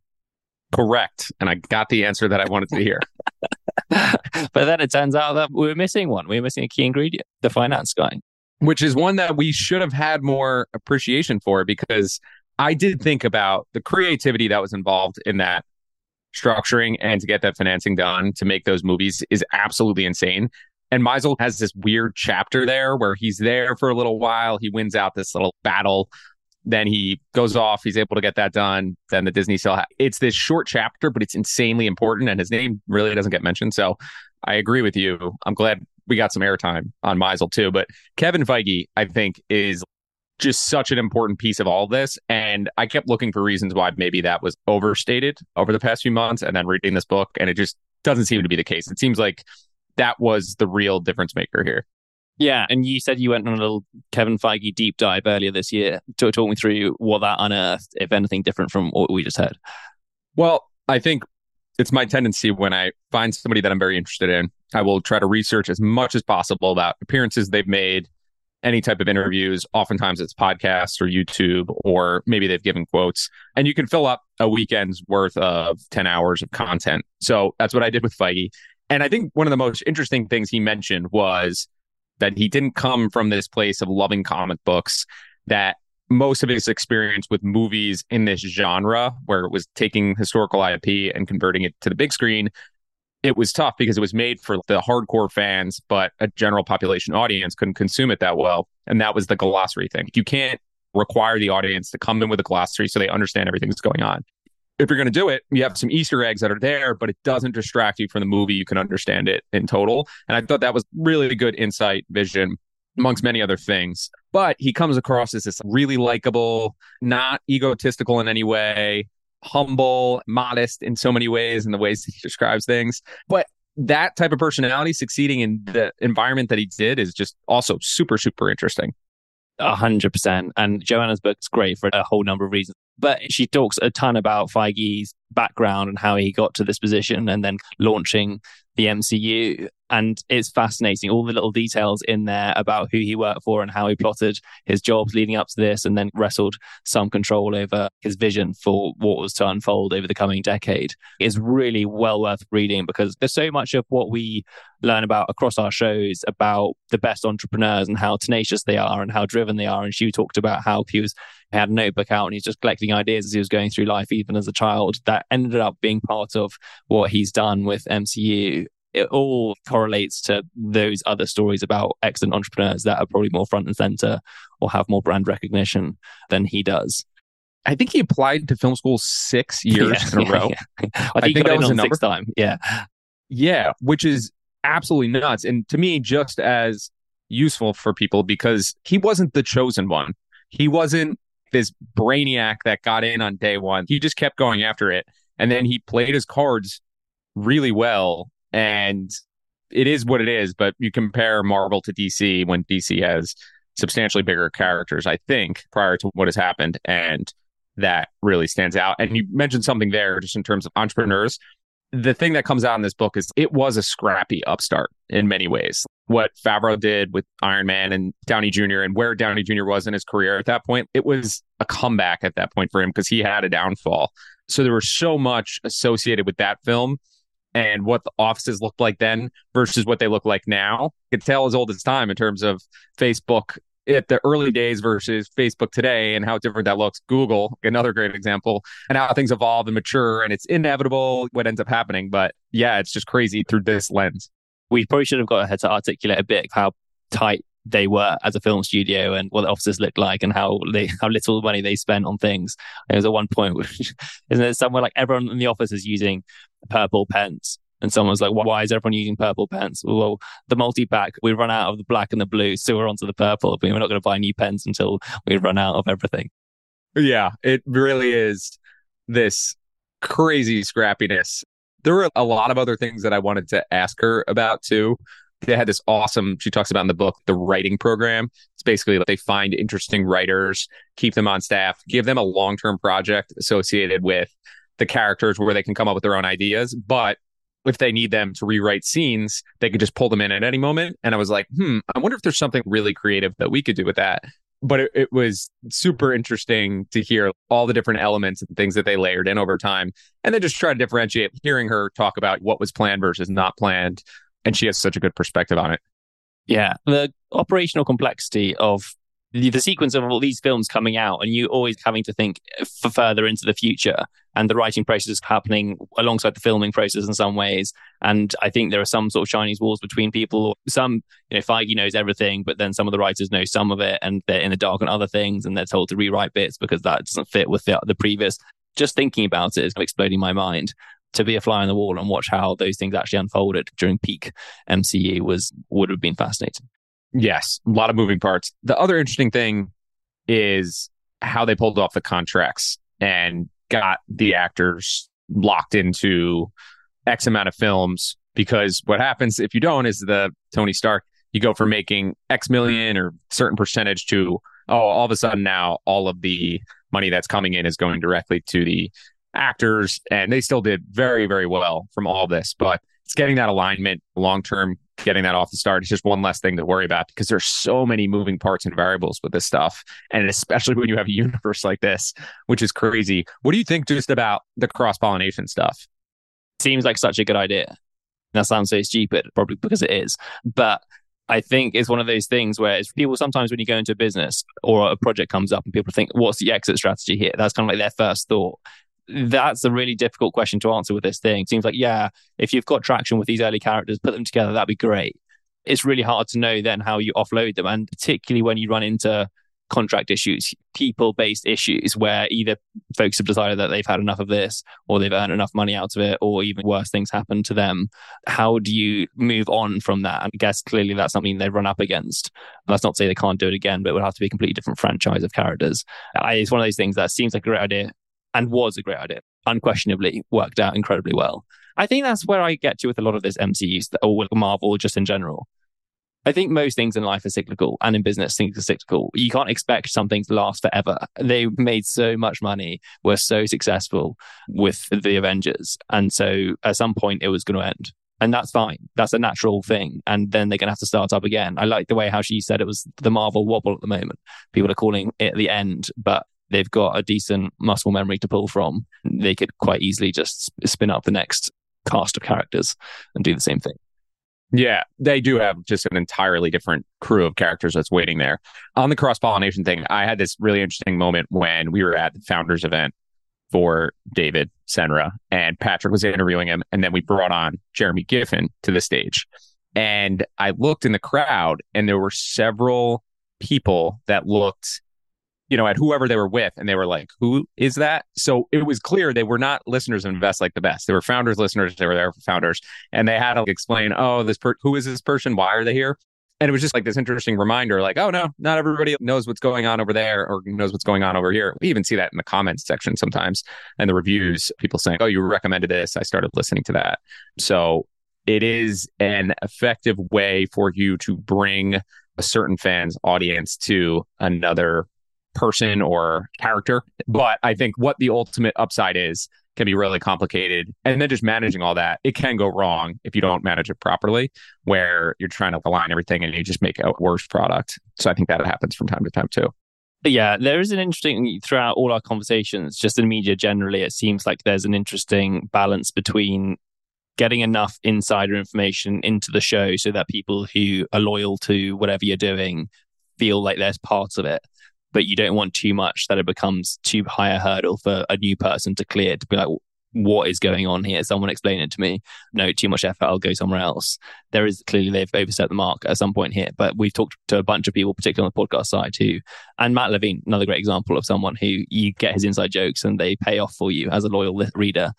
Correct. And I got the answer that I wanted to hear. but then it turns out that we are missing one. We are missing a key ingredient, the finance guy. Which is one that we should have had more appreciation for because I did think about the creativity that was involved in that structuring and to get that financing done to make those movies is absolutely insane. And Maisel has this weird chapter there where he's there for a little while. He wins out this little battle. Then he goes off. He's able to get that done. Then the Disney sale. It's this short chapter, but it's insanely important. And his name really doesn't get mentioned. So I agree with you. I'm glad we got some airtime on Maisel too. But Kevin Feige, I think, is just such an important piece of all this. And I kept looking for reasons why maybe that was overstated over the past few months. And then reading this book, and it just doesn't seem to be the case. It seems like that was the real difference maker here. Yeah, and you said you went on a little Kevin Feige deep dive earlier this year to talk me through what that unearthed, if anything different from what we just heard. Well, I think it's my tendency when I find somebody that I'm very interested in, I will try to research as much as possible about appearances they've made, any type of interviews. Oftentimes it's podcasts or YouTube, or maybe they've given quotes. And you can fill up a weekend's worth of 10 hours of content. So that's what I did with Feige. And I think one of the most interesting things he mentioned was that he didn't come from this place of loving comic books, that most of his experience with movies in this genre, where it was taking historical IP and converting it to the big screen, it was tough because it was made for the hardcore fans, but a general population audience couldn't consume it that well. And that was the glossary thing. You can't require the audience to come in with a glossary so they understand everything that's going on. If you're going to do it, you have some Easter eggs that are there, but it doesn't distract you from the movie. You can understand it in total. And I thought that was really good insight, vision, amongst many other things. But he comes across as this really likable, not egotistical in any way, humble, modest in so many ways in the ways he describes things. But that type of personality succeeding in the environment that he did is just also super, super interesting. A hundred percent. And Joanna's book's great for a whole number of reasons. But she talks a ton about Feige's background and how he got to this position and then launching the MCU. And it's fascinating, all the little details in there about who he worked for and how he plotted his jobs leading up to this and then wrestled some control over his vision for what was to unfold over the coming decade is really well worth reading because there's so much of what we learn about across our shows about the best entrepreneurs and how tenacious they are and how driven they are. And she talked about how he was He had a notebook out and he's just collecting ideas as he was going through life, even as a child. That ended up being part of what he's done with MCU. It all correlates to those other stories about excellent entrepreneurs that are probably more front and center or have more brand recognition than he does. I think he applied to film school six years Yeah, in a row. yeah. I think, I he think that was the sixth time. Yeah. Yeah, which is absolutely nuts. And to me, just as useful for people because he wasn't the chosen one. He wasn't this brainiac that got in on day one. He just kept going after it. And then he played his cards really well. And it is what it is. But you compare Marvel to DC when DC has substantially bigger characters, I think, prior to what has happened. And that really stands out. And you mentioned something there just in terms of entrepreneurs the thing that comes out in this book is it was a scrappy upstart in many ways. What Favreau did with Iron Man and Downey Jr. and where Downey Jr. was in his career at that point, it was a comeback at that point for him because he had a downfall. So there was so much associated with that film and what the offices looked like then versus what they look like now. You could tell as old as time in terms of Facebook at the early days versus Facebook today and how different that looks. Google, another great example, and how things evolve and mature, and it's inevitable what ends up happening. But yeah, it's just crazy through this lens. We probably should have got ahead to articulate a bit of how tight they were as a film studio and what the offices looked like and how they how little money they spent on things. There was at one point, which, isn't it somewhere like everyone in the office is using purple pens. And someone was like, why is everyone using purple pens? Well, the multi pack, we run out of the black and the blue, so we're onto the purple. But we're not going to buy new pens until we run out of everything. Yeah, it really is this crazy scrappiness. There were a lot of other things that I wanted to ask her about too. They had this awesome, she talks about in the book, the writing program. It's basically like they find interesting writers, keep them on staff, give them a long term project associated with the characters where they can come up with their own ideas. But if they need them to rewrite scenes, they could just pull them in at any moment. And I was like, hmm, I wonder if there's something really creative that we could do with that. But it, it was super interesting to hear all the different elements and things that they layered in over time. And then just try to differentiate hearing her talk about what was planned versus not planned. And she has such a good perspective on it. Yeah. The operational complexity of the, sequence of all these films coming out and you always having to think for further into the future and the writing process is happening alongside the filming process in some ways. And I think there are some sort of Chinese walls between people. Some, you know, Feige knows everything, but then some of the writers know some of it and they're in the dark on other things and they're told to rewrite bits because that doesn't fit with the, the previous. Just thinking about it is exploding my mind. To be a fly on the wall and watch how those things actually unfolded during peak MCU was would have been fascinating. Yes, a lot of moving parts. The other interesting thing is how they pulled off the contracts and got the actors locked into X amount of films. Because what happens if you don't is the Tony Stark, you go from making X million or certain percentage to, oh, all of a sudden now all of the money that's coming in is going directly to the actors. And they still did very, very well from all this. But it's getting that alignment long term, getting that off the start. is just one less thing to worry about because there's so many moving parts and variables with this stuff. And especially when you have a universe like this, which is crazy. What do you think just about the cross pollination stuff? Seems like such a good idea. That sounds so stupid, probably because it is. But I think it's one of those things where it's people sometimes when you go into a business or a project comes up and people think, what's the exit strategy here? That's kind of like their first thought. That's a really difficult question to answer with this thing. It seems like, yeah, if you've got traction with these early characters, put them together, that'd be great. It's really hard to know then how you offload them. And particularly when you run into contract issues, people based issues where either folks have decided that they've had enough of this or they've earned enough money out of it, or even worse things happen to them. How do you move on from that? I guess clearly that's something they run up against. That's not to say they can't do it again, but it would have to be a completely different franchise of characters. I, it's one of those things that seems like a great idea and was a great idea. Unquestionably worked out incredibly well. I think that's where I get to with a lot of this MCU or Marvel just in general. I think most things in life are cyclical and in business things are cyclical. You can't expect something to last forever. They made so much money, were so successful with the Avengers. And so at some point it was going to end. And that's fine. That's a natural thing. And then they're going to have to start up again. I like the way how she said it was the Marvel wobble at the moment. People are calling it the end, but they've got a decent muscle memory to pull from. They could quite easily just spin up the next cast of characters and do the same thing. Yeah, they do have just an entirely different crew of characters that's waiting there. On the cross pollination thing, I had this really interesting moment when we were at the founders event for David Senra and Patrick was interviewing him. And then we brought on Jeremy Giffon to the stage. And I looked in the crowd and there were several people that looked you know, at whoever they were with, and they were like, "Who is that?" So it was clear they were not listeners of Invest Like the Best. They were founders, listeners. They were there for founders, and they had to explain, "Oh, this per- who is this person? Why are they here?" And it was just like this interesting reminder, like, "Oh no, not everybody knows what's going on over there or knows what's going on over here." We even see that in the comments section sometimes, and the reviews. People saying, "Oh, you recommended this. I started listening to that." So it is an effective way for you to bring a certain fan's audience to another person or character. But I think what the ultimate upside is can be really complicated. And then just managing all that, it can go wrong if you don't manage it properly, where you're trying to align everything and you just make a worse product. So I think that happens from time to time too. Yeah, there is an interesting throughout all our conversations, just in media generally, it seems like there's an interesting balance between getting enough insider information into the show so that people who are loyal to whatever you're doing feel like there's part of it but you don't want too much that it becomes too high a hurdle for a new person to clear to be like, what is going on here? Someone explain it to me. No, too much effort. I'll go somewhere else. There is clearly they've overstepped the mark at some point here, but we've talked to a bunch of people, particularly on the podcast side too. And Matt Levine, another great example of someone who you get his inside jokes and they pay off for you as a loyal reader.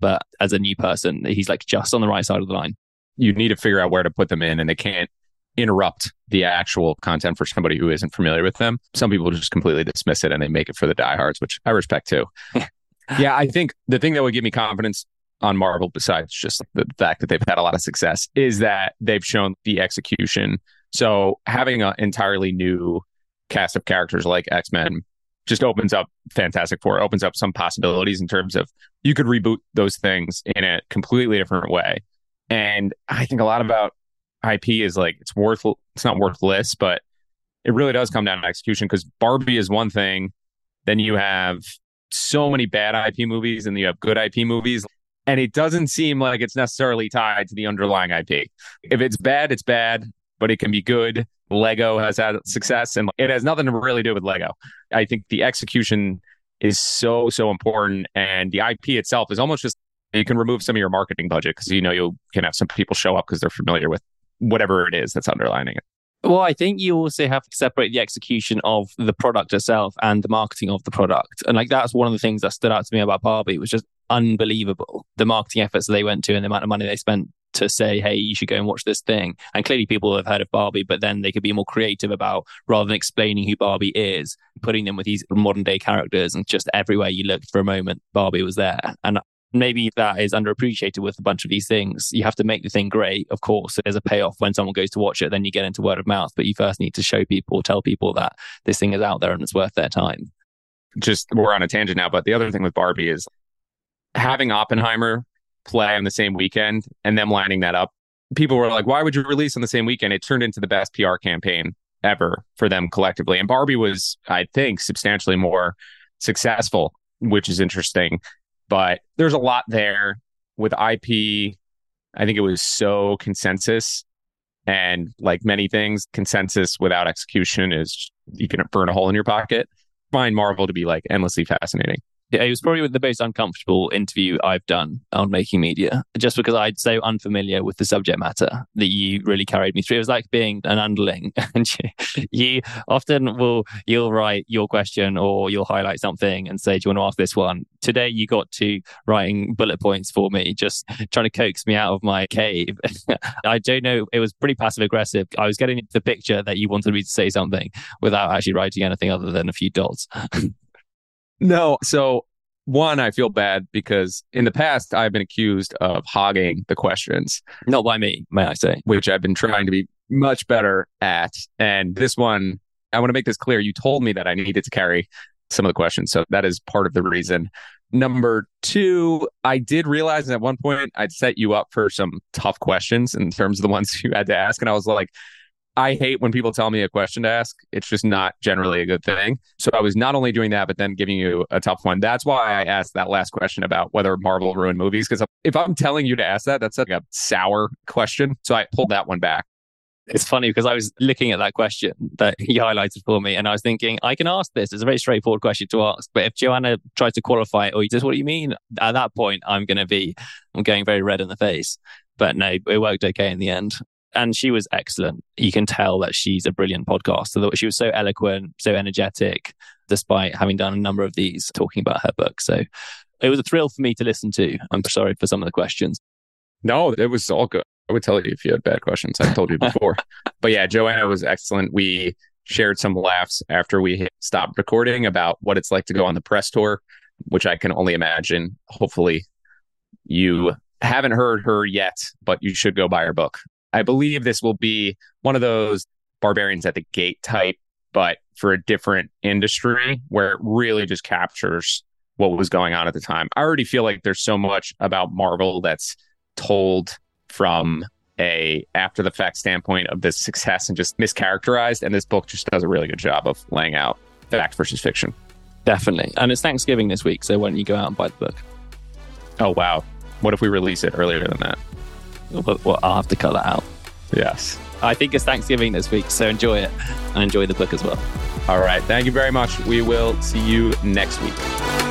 But as a new person, he's like just on the right side of the line. You need to figure out where to put them in and they can't interrupt the actual content for somebody who isn't familiar with them. Some people just completely dismiss it and they make it for the diehards, which I respect too. yeah, I think the thing that would give me confidence on Marvel, besides just the fact that they've had a lot of success, is that they've shown the execution. So having an entirely new cast of characters like X Men just opens up Fantastic Four, opens up some possibilities in terms of you could reboot those things in a completely different way. And I think a lot about IP is like it's worth it's not worthless, but it really does come down to execution because Barbie is one thing. Then you have so many bad IP movies and you have good IP movies. And it doesn't seem like it's necessarily tied to the underlying IP. If it's bad, it's bad, but it can be good. Lego has had success and it has nothing to really do with Lego. I think the execution is so, so important. And the IP itself is almost just, you can remove some of your marketing budget because you know you can have some people show up because they're familiar with whatever it is that's underlining it. Well, I think you also have to separate the execution of the product itself and the marketing of the product. And like that's one of the things that stood out to me about Barbie was just unbelievable. The marketing efforts they went to and the amount of money they spent to say, hey, you should go and watch this thing. And clearly people have heard of Barbie, but then they could be more creative about rather than explaining who Barbie is, putting them with these modern day characters and just everywhere you looked for a moment, Barbie was there. And maybe that is underappreciated with a bunch of these things. You have to make the thing great. Of course, there's a payoff when someone goes to watch it, then you get into word of mouth, but you first need to show people, tell people that this thing is out there and it's worth their time. Just we're on a tangent now, but the other thing with Barbie is having Oppenheimer play on the same weekend and them lining that up. People were like, why would you release on the same weekend? It turned into the best PR campaign ever for them collectively. And Barbie was, I think, substantially more successful, which is interesting. But there's a lot there with IP. I think it was so consensus. And like many things, consensus without execution is you can burn a hole in your pocket. Find Marvel to be like endlessly fascinating it was probably the most uncomfortable interview I've done on making media, just because I'd so unfamiliar with the subject matter that you really carried me through. It was like being an underling, and you, you often will you'll write your question or you'll highlight something and say, "Do you want to ask this one?" Today, you got to writing bullet points for me, just trying to coax me out of my cave. I don't know; it was pretty passive aggressive. I was getting the picture that you wanted me to say something without actually writing anything other than a few dots. No. So one, I feel bad because in the past I've been accused of hogging the questions. No, by me, may I say. Which I've been trying to be much better at. And this one, I want to make this clear. You told me that I needed to carry some of the questions. So that is part of the reason. Number two, I did realize at one point I'd set you up for some tough questions in terms of the ones you had to ask. And I was like, I hate when people tell me a question to ask. It's just not generally a good thing. So I was not only doing that, but then giving you a tough one. That's why I asked that last question about whether Marvel ruined movies. Because if I'm telling you to ask that, that's like a sour question. So I pulled that one back. It's funny because I was looking at that question that he highlighted for me, and I was thinking, I can ask this. It's a very straightforward question to ask. But if Joanna tries to qualify it, or just what do you mean? At that point, I'm going to be, I'm going very red in the face. But no, it worked okay in the end and she was excellent. You can tell that she's a brilliant podcaster. She was so eloquent, so energetic, despite having done a number of these talking about her book. So it was a thrill for me to listen to. I'm sorry for some of the questions. No, it was all good. I would tell you if you had bad questions. I've told you before. but yeah, Joanna was excellent. We shared some laughs after we stopped recording about what it's like to go on the press tour, which I can only imagine. Hopefully, you haven't heard her yet, but you should go buy her book. I believe this will be one of those barbarians at the gate type, but for a different industry where it really just captures what was going on at the time. I already feel like there's so much about Marvel that's told from a after the fact standpoint of this success and just mischaracterized and this book just does a really good job of laying out fact versus fiction. Definitely. And it's thanksgiving this week so why don't you go out and buy the book? Oh wow. What if we release it earlier than that well, well, I'll have to cut that out. Yes. I think it's Thanksgiving this week, so enjoy it and enjoy the book as well. All right. Thank you very much. We will see you next week.